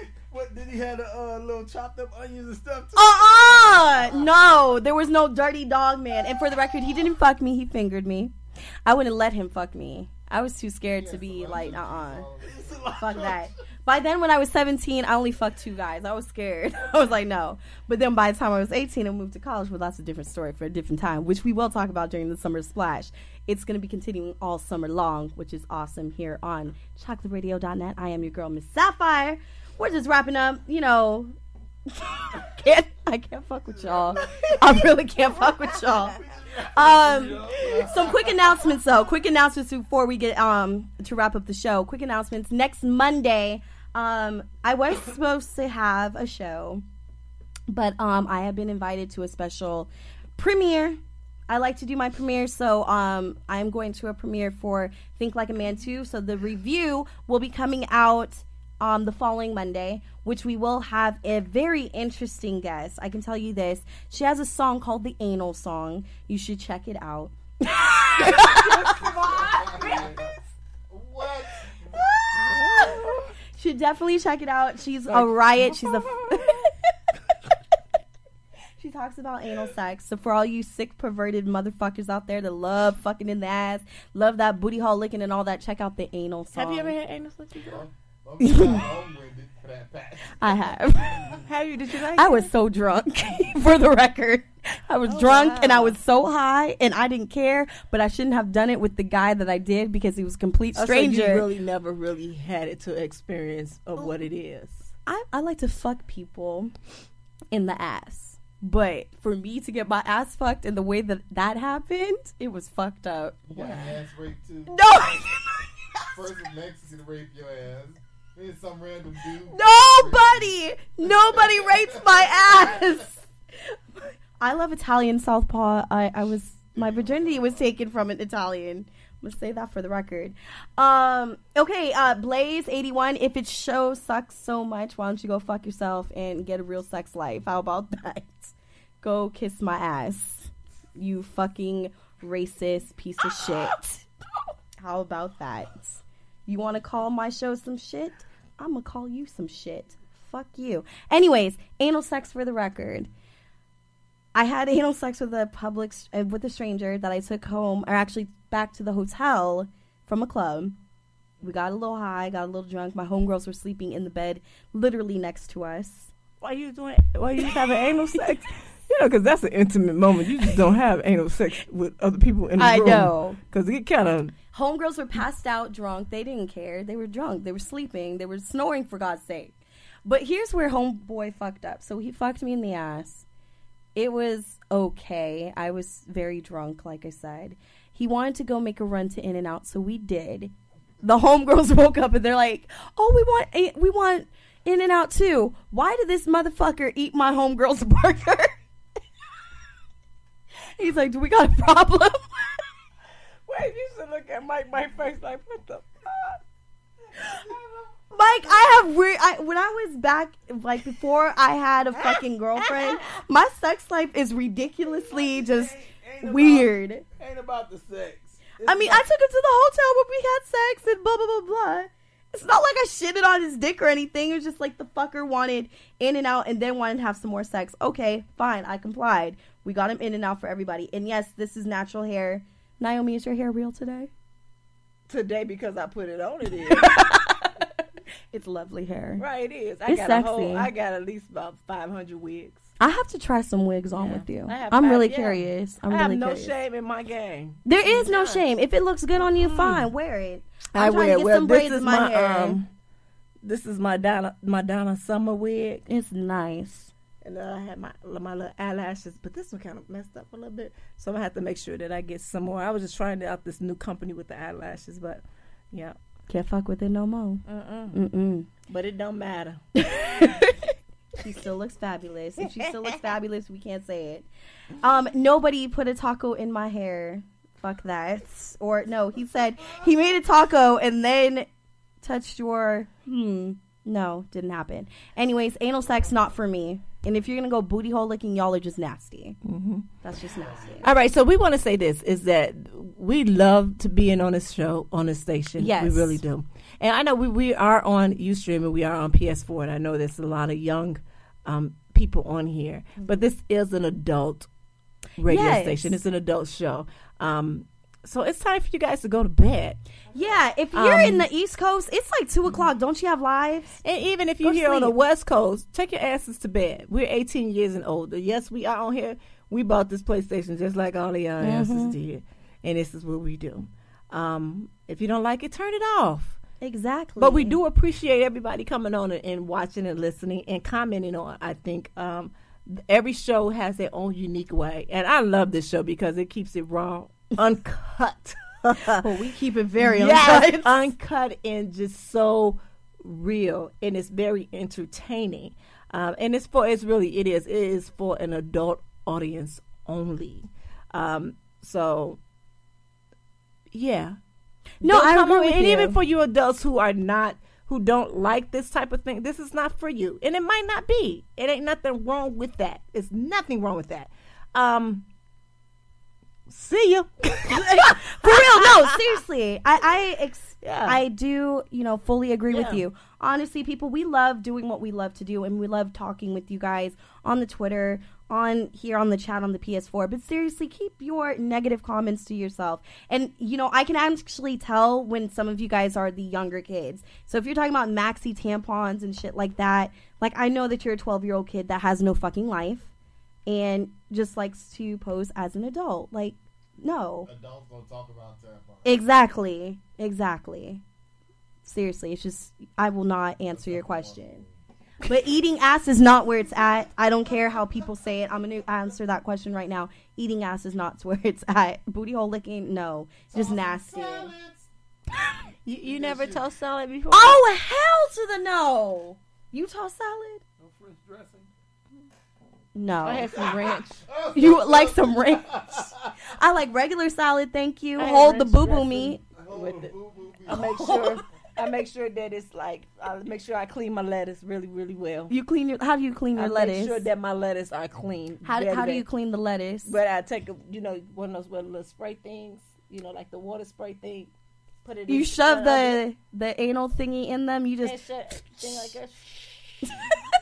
E: hey, what did he have a uh, little chopped up onions and stuff too?
B: Uh-uh. No, there was no dirty dog man. And for the record, he didn't fuck me. He fingered me. I wouldn't let him fuck me. I was too scared to be like, uh-uh. Fuck that. By then, when I was 17, I only fucked two guys. I was scared. I was like, no. But then by the time I was 18 and moved to college, well, that's a different story for a different time, which we will talk about during the summer splash. It's going to be continuing all summer long, which is awesome here on chocolateradio.net. I am your girl, Miss Sapphire. We're just wrapping up, you know. can't I can't fuck with y'all. I really can't fuck with y'all. Um, some quick announcements though. Quick announcements before we get um to wrap up the show. Quick announcements. Next Monday, um, I was supposed to have a show, but um, I have been invited to a special premiere. I like to do my premiere, so um, I'm going to a premiere for Think Like a Man 2. So the review will be coming out um, the following Monday, which we will have a very interesting guest. I can tell you this. She has a song called the Anal Song. You should check it out.
E: What?
B: should definitely check it out. She's a riot. She's a. she talks about anal sex. So for all you sick, perverted motherfuckers out there that love fucking in the ass, love that booty hole licking and all that, check out the anal song.
C: Have you ever had anal sex before?
E: I'm sorry, long-winded for that fact.
B: I have.
C: Have you? Did you like?
B: I
C: it?
B: was so drunk, for the record. I was
C: Oh,
B: drunk and I was so high and I didn't care, but I shouldn't have done it with the guy that I did because he was a complete
C: Oh, so
B: stranger.
C: you really never really had it to experience of what it is.
B: I, I like to fuck people in the ass. But for me to get my ass fucked in the way that that happened, it was fucked up.
E: You got ass raped too.
B: No,
E: First in Mexican raped your ass. Then some random dude.
B: nobody, nobody rates my ass. I love Italian southpaw. I, I was my virginity was taken from an Italian. Let's say that for the record. Um, okay, uh, Blaze eighty one. If it show sucks so much, why don't you go fuck yourself and get a real sex life? How about that? Go kiss my ass, you fucking racist piece of shit. How about that? You want to call my show some shit? I'm gonna call you some shit. Fuck you. Anyways, anal sex for the record. I had anal sex with a public uh, with a stranger that I took home, or actually back to the hotel from a club. We got a little high, got a little drunk. My homegirls were sleeping in the bed, literally next to us.
C: Why you doing? Why you just having anal sex? You know, because that's an intimate moment. You just don't have anal sex with other people in the
B: I
C: room.
B: know.
C: Because it kind of
B: Homegirls were passed out, drunk. They didn't care. They were drunk. They were sleeping. They were snoring for God's sake. But here's where homeboy fucked up. So he fucked me in the ass. It was okay. I was very drunk, like I said. He wanted to go make a run to In-N-Out, so we did. The homegirls woke up and they're like, "Oh, we want eh, we want In-N-Out too. Why did this motherfucker eat my homegirl's burger?" He's like, "Do we got a problem?"
C: Wait, you should look at Mike. My face like, what the fuck?
B: Mike, I have weird. I, when I was back, like before I had a fucking girlfriend, my sex life is ridiculously just
D: Ain't
B: weird.
D: About, ain't about the sex.
B: I mean, I took him to the hotel where we had sex and blah blah blah blah. It's not like I shitted on his dick or anything. It was just like the fucker wanted in and out and then wanted to have some more sex. Okay, fine, I complied. We got him in and out for everybody. And yes, this is natural hair. Nyomi, is your hair real today?
C: Today, because I put it on, it is.
B: It's lovely hair.
C: right, it is. I
B: It's
C: got
B: sexy.
C: a whole. I got at least about 500 wigs.
B: I have to try some wigs on
C: Yeah.
B: with you.
C: I five-
B: really
C: yeah.
B: curious. I'm
C: I have
B: really
C: no
B: curious.
C: shame in my game.
B: There is no
C: Yes.
B: shame. If it looks good on you, fine, wear it. I'm
C: I wear
B: get
C: well.
B: some
C: This
B: braids
C: is
B: in
C: my,
B: my
C: um. This is my Donna my Donna Summer wig,
B: It's nice.
C: And then I had my my little eyelashes, but this one kind of messed up a little bit, so I'm gonna have to make sure that I get some more. I was just trying out this new company with the eyelashes, but yeah,
B: Can't fuck with it no more.
C: Mm-mm. but it don't matter.
B: She still looks fabulous. If she still looks fabulous, we can't say it. Um, nobody put a taco in my hair. Fuck that. Or no, he said he made a taco and then touched your hmm. No, didn't happen. Anyways, anal sex not for me. And if you're gonna go booty hole licking, y'all are just nasty.
C: Mm-hmm.
B: That's just nasty.
C: All right, so we want to say this is that we love to be in on this show on this station.
B: Yes.
C: we really do. And I know we, we are on UStream and we are on PS4, and I know there's a lot of young um, people on here, but this is an adult radio
B: Yes.
C: station. It's an adult show. Um, so it's time for you guys to go to bed.
B: Yeah, if you're
C: Um,
B: in the East Coast, it's like two o'clock. Don't you have lives?
C: And even if you're here on the. West Coast, take your asses to bed. We're 18 years and older. Yes, we are on here. We bought this PlayStation just like all the young
B: Mm-hmm.
C: asses did, and this is what we do. Um, if you don't like it, turn it off.
B: Exactly.
C: But we do appreciate everybody coming on and, and watching and listening and commenting on. I think um, every show has their own unique way, and I love this show because it keeps it raw, uncut.
B: Well, we keep it very
C: yes,
B: uncut.
C: uncut and just so real, and it's very entertaining. Um, and it's for it's really it is it is for an adult audience only. Um, so yeah,
B: No, I agree with
C: and
B: you.
C: even for you adults who are not who don't like this type of thing, this is not for you. And it might not be. It ain't nothing wrong with that. It's nothing wrong with that. Um see you.
B: For real, no, seriously. I I ex-
C: Yeah.
B: I do, you know, fully agree
C: Yeah.
B: with you. Honestly, people, we love doing what we love to do and we love talking with you guys on the Twitter, on here on the chat on the PS4. But seriously, keep your negative comments to yourself. And you know, I can actually tell when some of you guys are the younger kids. So if you're talking about maxi tampons and shit like that, like I know that you're a 12-year-old kid that has no fucking life and just likes to pose as an adult. Like no.
E: Adults don't talk about tampons.
B: Exactly. Exactly. Seriously, it's just I will not answer your question. But eating ass is not where it's at. I don't care how people say it. I'm gonna answer that question right now. Eating ass is not where it's at. Booty hole licking, no, just nasty.
C: You, you never toast salad before?
B: Oh hell to the no! You toss salad?
D: No French dressing.
B: No.
C: I had some ranch.
B: You like some ranch? I like regular salad, thank you.
C: I
B: Hold the
C: ranch
B: boo boo meat.
C: with it. I make sure I make sure that it's like I make sure I clean my lettuce really really well.
B: You clean your? How do you clean your lettuce?
C: I
B: lettuce?
C: make sure that my lettuce are clean.
B: how do, how do you clean the lettuce?
C: But I take a you know one of those little, little spray things, you know, like the water spray thing. Put it.
B: You
C: in,
B: shove the the anal thingy in them. You
C: and
B: just
C: shut- thing like that.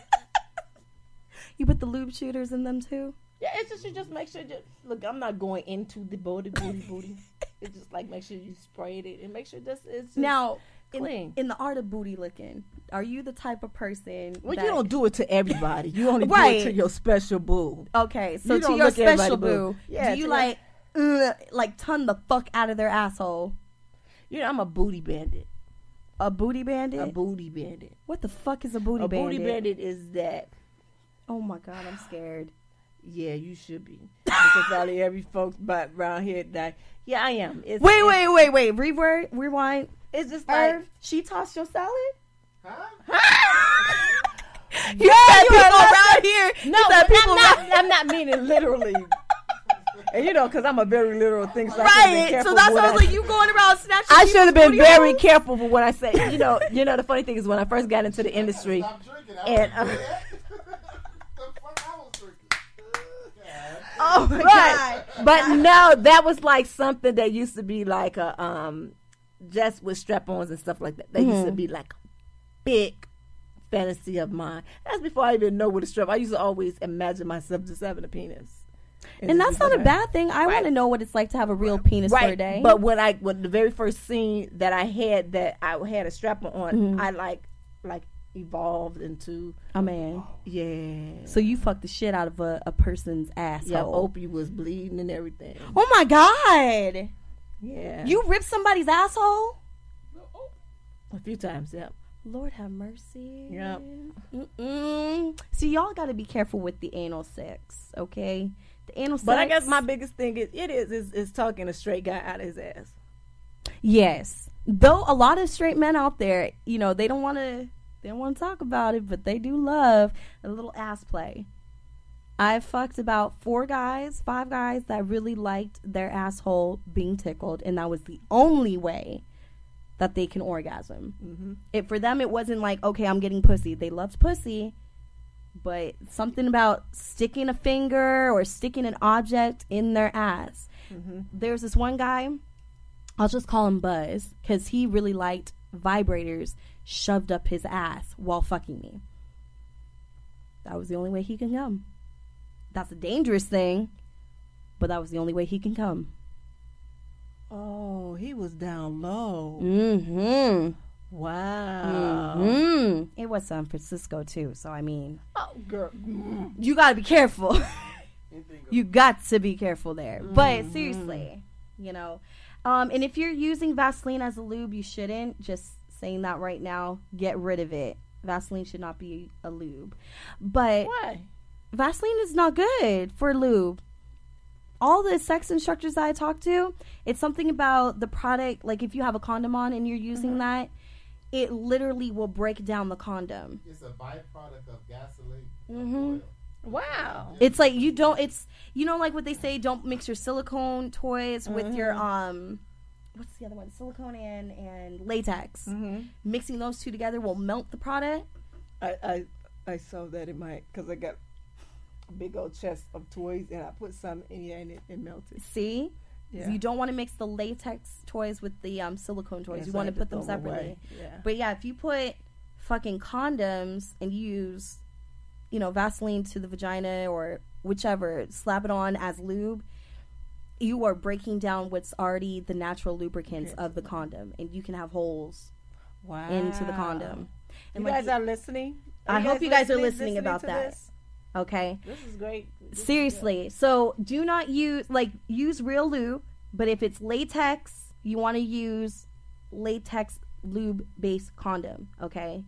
B: you put the lube shooters in them too.
C: Yeah, it's just you just make sure. Just, look, I'm not going into the booty, booty, booty. It's just like make sure you sprayed it and make sure this is
B: Now, in,
C: clean.
B: in the art of booty licking, are you the type of person?
C: well,
B: that-
C: you don't do it to everybody. You only do it to your special boo.
B: Okay, so
C: You
B: to your special
C: boo.
B: boo,
C: Yeah,
B: do you like uh, like ton the fuck out of their asshole?
C: You know, I'm a booty bandit.
B: A booty bandit?
C: A booty bandit.
B: what the fuck is a booty
C: a
B: bandit?
C: booty bandit is that.
B: Oh my god, I'm scared.
C: Yeah, you should be. because probably every folks but around here that. Yeah, I am. It's,
B: Wait,
C: it's,
B: wait, wait, wait. Rewind, rewind.
C: It's just like.
B: Irv, she tossed your salad.
C: You
B: said people around here.
C: No,
B: you said people
C: I'm not.
B: around-
C: I'm not meaning literally. and you know, because I'm a very literal thing. So I should've
B: Right.
C: careful
B: So that's why I was like, you going around snatching.
C: I should have been
B: people's
C: very careful for when I say, you know, you know. The funny thing is when I first got into the industry, and uh,
B: Oh my
C: right,
B: god.
C: but no, that was like something that used to be like a um, just with strap-ons and stuff like that. That used to
B: Mhm.
C: be like a big fantasy of mine. That's before I even know what a strap. I used to always imagine myself just having a penis.
B: And that's not a bad thing. I want to know what it's like to have a real penis for a day.
C: But when I when the very first scene that I had that I had a strap on,
B: Mhm.
C: I like like evolved into
B: a man.
C: yeah.
B: So you fucked the shit out of a, a person's asshole.
C: Yeah, Opie was bleeding and everything.
B: Oh my god.
C: Yeah,
B: You ripped somebody's asshole?
C: a few times. Yep.
B: Lord have mercy.
C: Yep.
B: Mm-mm. See, y'all got to be careful with the anal sex, okay? The anal sex.
C: but I guess my biggest thing is it is is, is talking a straight guy out of his ass.
B: yes. Though a lot of straight men out there, you know, they don't want to they don't want to talk about it, but they do love a little ass play. I fucked about four guys, five guys that really liked their asshole being tickled, and that was the only way that they can orgasm.
C: Mm-hmm.
B: It for them, it wasn't like okay, I'm getting pussy. They loved pussy, but something about sticking a finger or sticking an object in their ass.
C: Mm-hmm.
B: There's this one guy, I'll just call him Buzz, because he really liked vibrators shoved up his ass while fucking me. That was the only way he can come. That's a dangerous thing, but that was the only way he can come.
C: Oh, he was down low.
B: Mm-hmm.
C: Wow.
B: Mm-hmm. It was San Francisco too, so I mean,
C: Oh, girl.
B: you gotta be careful. you got to be careful there. But
C: Mm-hmm.
B: seriously, you know, um, and if you're using Vaseline as a lube, you shouldn't. Just saying that right now, get rid of it. Vaseline should not be a lube. But
C: Why?
B: Vaseline is not good for lube. All the sex instructors that I talk to, it's something about the product. Like if you have a condom on and you're using
C: Mm-hmm.
B: that, it literally will break down the condom.
E: It's a byproduct of gasoline.
B: Mm-hmm.
C: Wow.
B: It's like you don't. It's you know like what they say. Don't mix your silicone toys with your um what's the other one? Silicone and and latex.
C: Mm-hmm.
B: Mixing those two together will melt the product.
C: I, I I saw that it might because I got a big old chest of toys and I put some in here and it, it melted.
B: See,
C: Yeah.
B: you don't want to mix the latex toys with the um, silicone toys.
C: Yeah,
B: you
C: so
B: want to put them separately.
C: Yeah.
B: But yeah, if you put fucking condoms and use, you know, Vaseline to the vagina or whichever, slap it on as lube, you are breaking down what's already the natural lubricants of the condom, and you can have holes
C: Wow.
B: into the condom.
C: You
B: like,
C: guys are listening.
B: I hope you guys are listening about that.
C: This?
B: Okay.
C: This is great. This is
B: Seriously. So do not use like use real lube, but if it's latex, you want to use latex lube based condom, okay?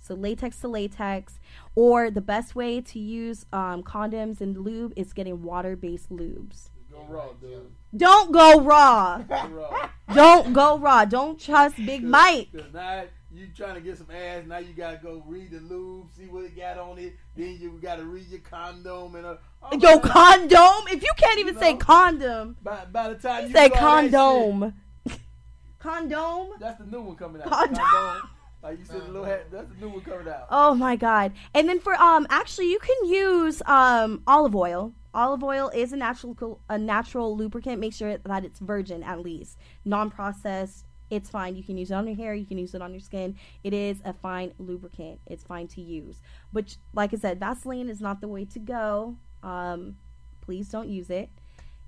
B: So latex to latex or the best way to use um, condoms and lube is getting water based lubes.
D: Go raw, dude.
B: Don't go raw. Don't go raw. Don't trust Big Mike.
D: Cause now you trying to get some ass. Now you gotta go read the lube, see what it got on it. Then you gotta read your condom and uh, all
B: Yo,
D: that.
B: condom. If you can't even say
D: know?
B: condom,
D: By, by the time you
B: say
D: shit,
B: condom. condom.
D: that's the new one coming out.
B: Condom.
D: Condom. Like you said, the little hat. That's the new one coming out.
B: Oh my god. And then for um actually you can use um olive oil. Olive oil is a natural a natural lubricant. Make sure that it's virgin at least. Non-processed. It's fine. You can use it on your hair, you can use it on your skin. It is a fine lubricant. It's fine to use. But like I said, Vaseline is not the way to go. Um please don't use it.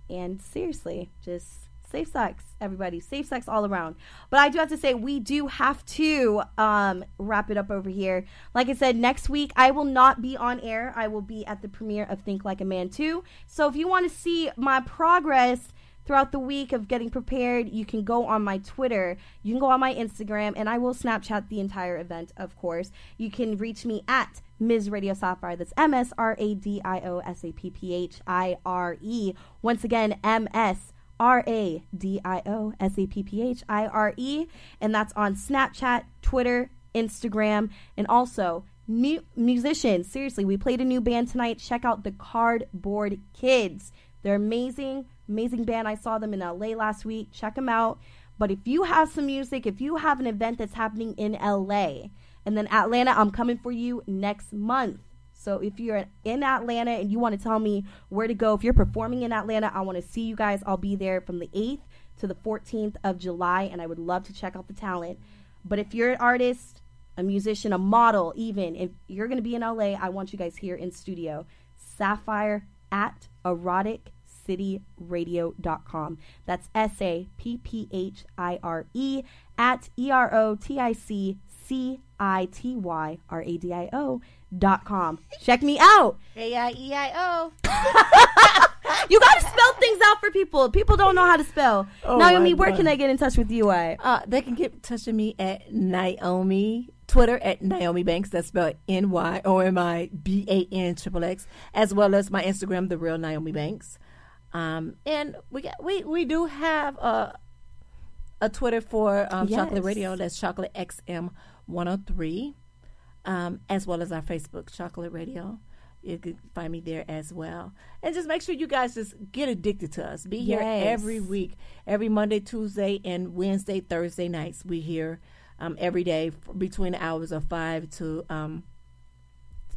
B: And seriously, just safe sex, everybody. Safe sex all around. But I do have to say, we do have to um, wrap it up over here. Like I said, next week I will not be on air. I will be at the premiere of Think Like a Man 2. So if you want to see my progress throughout the week of getting prepared, you can go on my Twitter, you can go on my Instagram, and I will Snapchat the entire event, of course. You can reach me at Ms. Radio Sapphire. That's M S R A D I O S A P P H I R E. Once again, M S R A D I O S A P P H I R E. And that's on Snapchat, Twitter, Instagram, and also mu- musicians. Seriously, we played a new band tonight. Check out the Cardboard Kids. They're amazing, amazing band. I saw them in LA last week. Check them out. But if you have some music, if you have an event that's happening in LA, and then Atlanta, I'm coming for you next month. So if you're in Atlanta and you want to tell me where to go, if you're performing in Atlanta, I want to see you guys. I'll be there from the 8th to the 14th of July, and I would love to check out the talent. But if you're an artist, a musician, a model, even if you're going to be in LA, I want you guys here in studio. Sapphire at EroticCityRadio.com. That's S A P P H I R E at E R O T I C C I T Y R A D I O dot com. Check me out.
C: A I E I O.
B: You got to spell things out for people. People don't know how to spell.
C: Oh,
B: Nyomi,
C: my
B: where
C: God.
B: can I get in touch with you at?
C: Uh, they can get in touch with me at Nyomi Twitter at Nyomi Banxxx. That's spelled N Y O M I B A N triple X, as well as my Instagram, the real Nyomi Banxxx. Um, and we got we we do have a a Twitter for um, Chocolate Radio. That's Chocolate XM one hundred three, um, as well as our Facebook Chocolate Radio. You can find me there as well. And just make sure you guys just get addicted to us. Be here
B: Yes.
C: every week, every Monday, Tuesday, and Wednesday, Thursday nights. We here um, every day between the hours of five to um,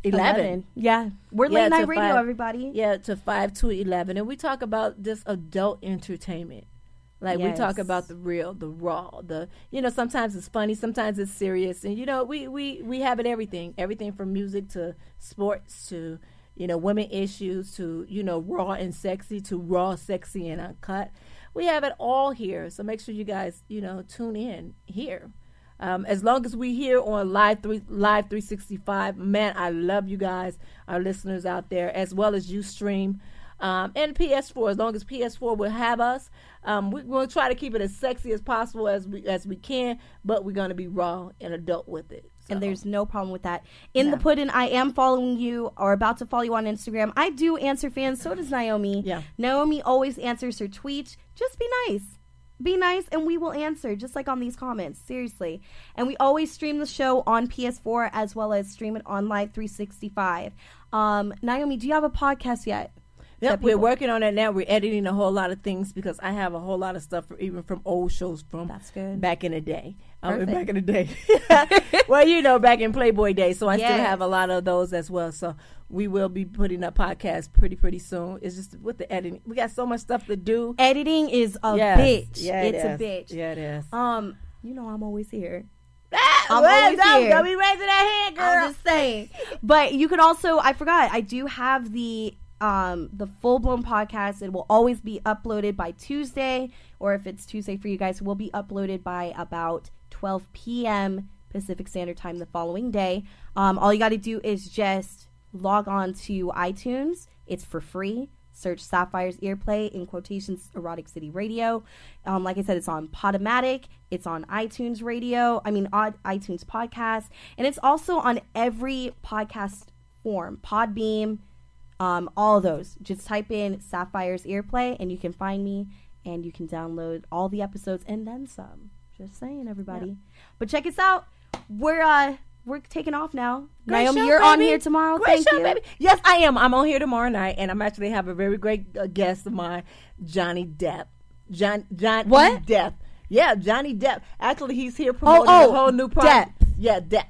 C: eleven.
B: Yeah. We're
C: Yeah,
B: late night radio,
C: five-
B: everybody.
C: Yeah, to five to eleven, and we talk about this adult entertainment. Like we talk about the real, the raw, the you know. Sometimes it's funny, sometimes it's serious, and you know we we we have it everything, everything from music to sports to you know women issues to you know raw and sexy to raw, sexy and uncut. We have it all here, so make sure you guys you know tune in here. Um, as long as we here on live three live 365 man i love you guys our listeners out there as well as UStream um, and ps4 as long as ps4 will have us um, we're going to try to keep it as sexy as possible as we as we can but we're going to be raw and adult with it
B: And there's no problem with that. In the pudding, I am following you or about to follow you on Instagram. I do answer fans. So does Nyomi.
C: Yeah.
B: Nyomi always answers her tweets. Just be nice. Be nice and we will answer, just like on these comments. Seriously. And we always stream the show on PS4 as well as stream it on Live 365. Um, Nyomi, do you have a podcast yet?
C: Yep, we're working on that now. We're editing a whole lot of things because I have a whole lot of stuff from, even from old shows from
B: That's good.
C: back in the day. Um, back in the day. well, you know, back in Playboy days. So I still have a lot of those as well. So we will be putting up podcasts pretty, pretty soon. It's just with the editing. We got so much stuff to do.
B: Editing is a
C: Yes.
B: bitch.
C: Yeah, it
B: it's a bitch.
C: Yeah, it is.
B: Um, you know I'm always here.
C: I'm
B: well,
C: always
B: don't-
C: here.
B: don't
C: be raising that hand, girl.
B: I'm just saying. But you could also I forgot, I do have the um the full blown podcast. It will always be uploaded by Tuesday, or if it's Tuesday for you guys, it will be uploaded by about 12 p.m. Pacific Standard Time the following day. Um, all you got to do is just log on to iTunes. It's for free. Search Sapphire's Earplay in quotations Erotic City Radio. Um, like I said, it's on Podomatic. It's on iTunes Radio. I mean, iTunes Podcast, and it's also on every podcast form. Podbean, um, all those. Just type in Sapphire's Earplay, and you can find me, and you can download all the episodes and then some. Just saying, everybody. But check us out. We're uh we're taking off now.
C: Great
B: Nyomi,
C: show,
B: you're on here tomorrow.
C: Great
B: Thank
C: show,
B: you.
C: baby. Yes, I am. I'm on here tomorrow night, and I'm actually have a very great uh, guest of mine, Johnny Depp. John John
B: What?
C: Depp? Yeah, Johnny Depp. Actually, he's here promoting
B: oh,
C: a whole new project.
B: Depp.
C: Yeah, Depp.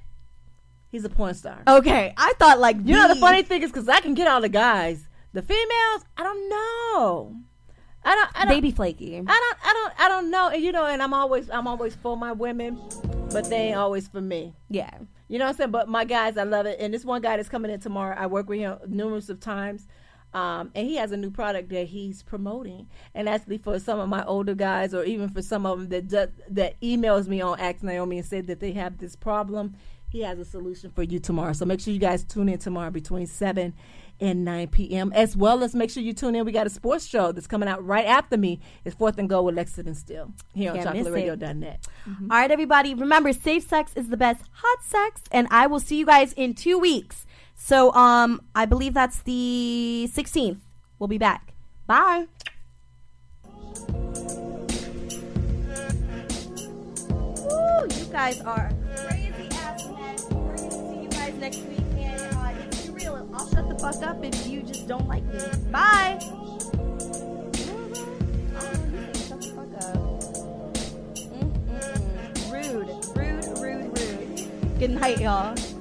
C: He's a porn star.
B: Okay, I thought like
C: You know the funny thing is because I can get all the guys, the females. I don't know. I don't. I don't
B: baby flaky.
C: I don't. I don't. I don't know. And you know, and I'm always. I'm always for my women, but they ain't always for me.
B: Yeah.
C: You know what I'm saying? But my guys, I love it. And this one guy that's coming in tomorrow, I work with him numerous of times. Um, and he has a new product that he's promoting. And actually, for some of my older guys, or even for some of them that that emails me on Ask Nyomi and said that they have this problem, he has a solution for you tomorrow. So make sure you guys tune in tomorrow between seven and 9 p.m. As well as make sure you tune in. We got a sports show that's coming out right after me. It's Fourth and Go with Lexington Steele here on
B: Can't miss it.
C: ChocolateRadio.net.
B: All right, everybody. Remember, safe sex is the best hot sex, and I will see you guys in two weeks. So, um, I believe that's the 16th. We'll be back. Bye. Woo, you guys are next week, and uh, it's too real. I'll shut the fuck up if you just don't like me. Bye. Good night, y'all.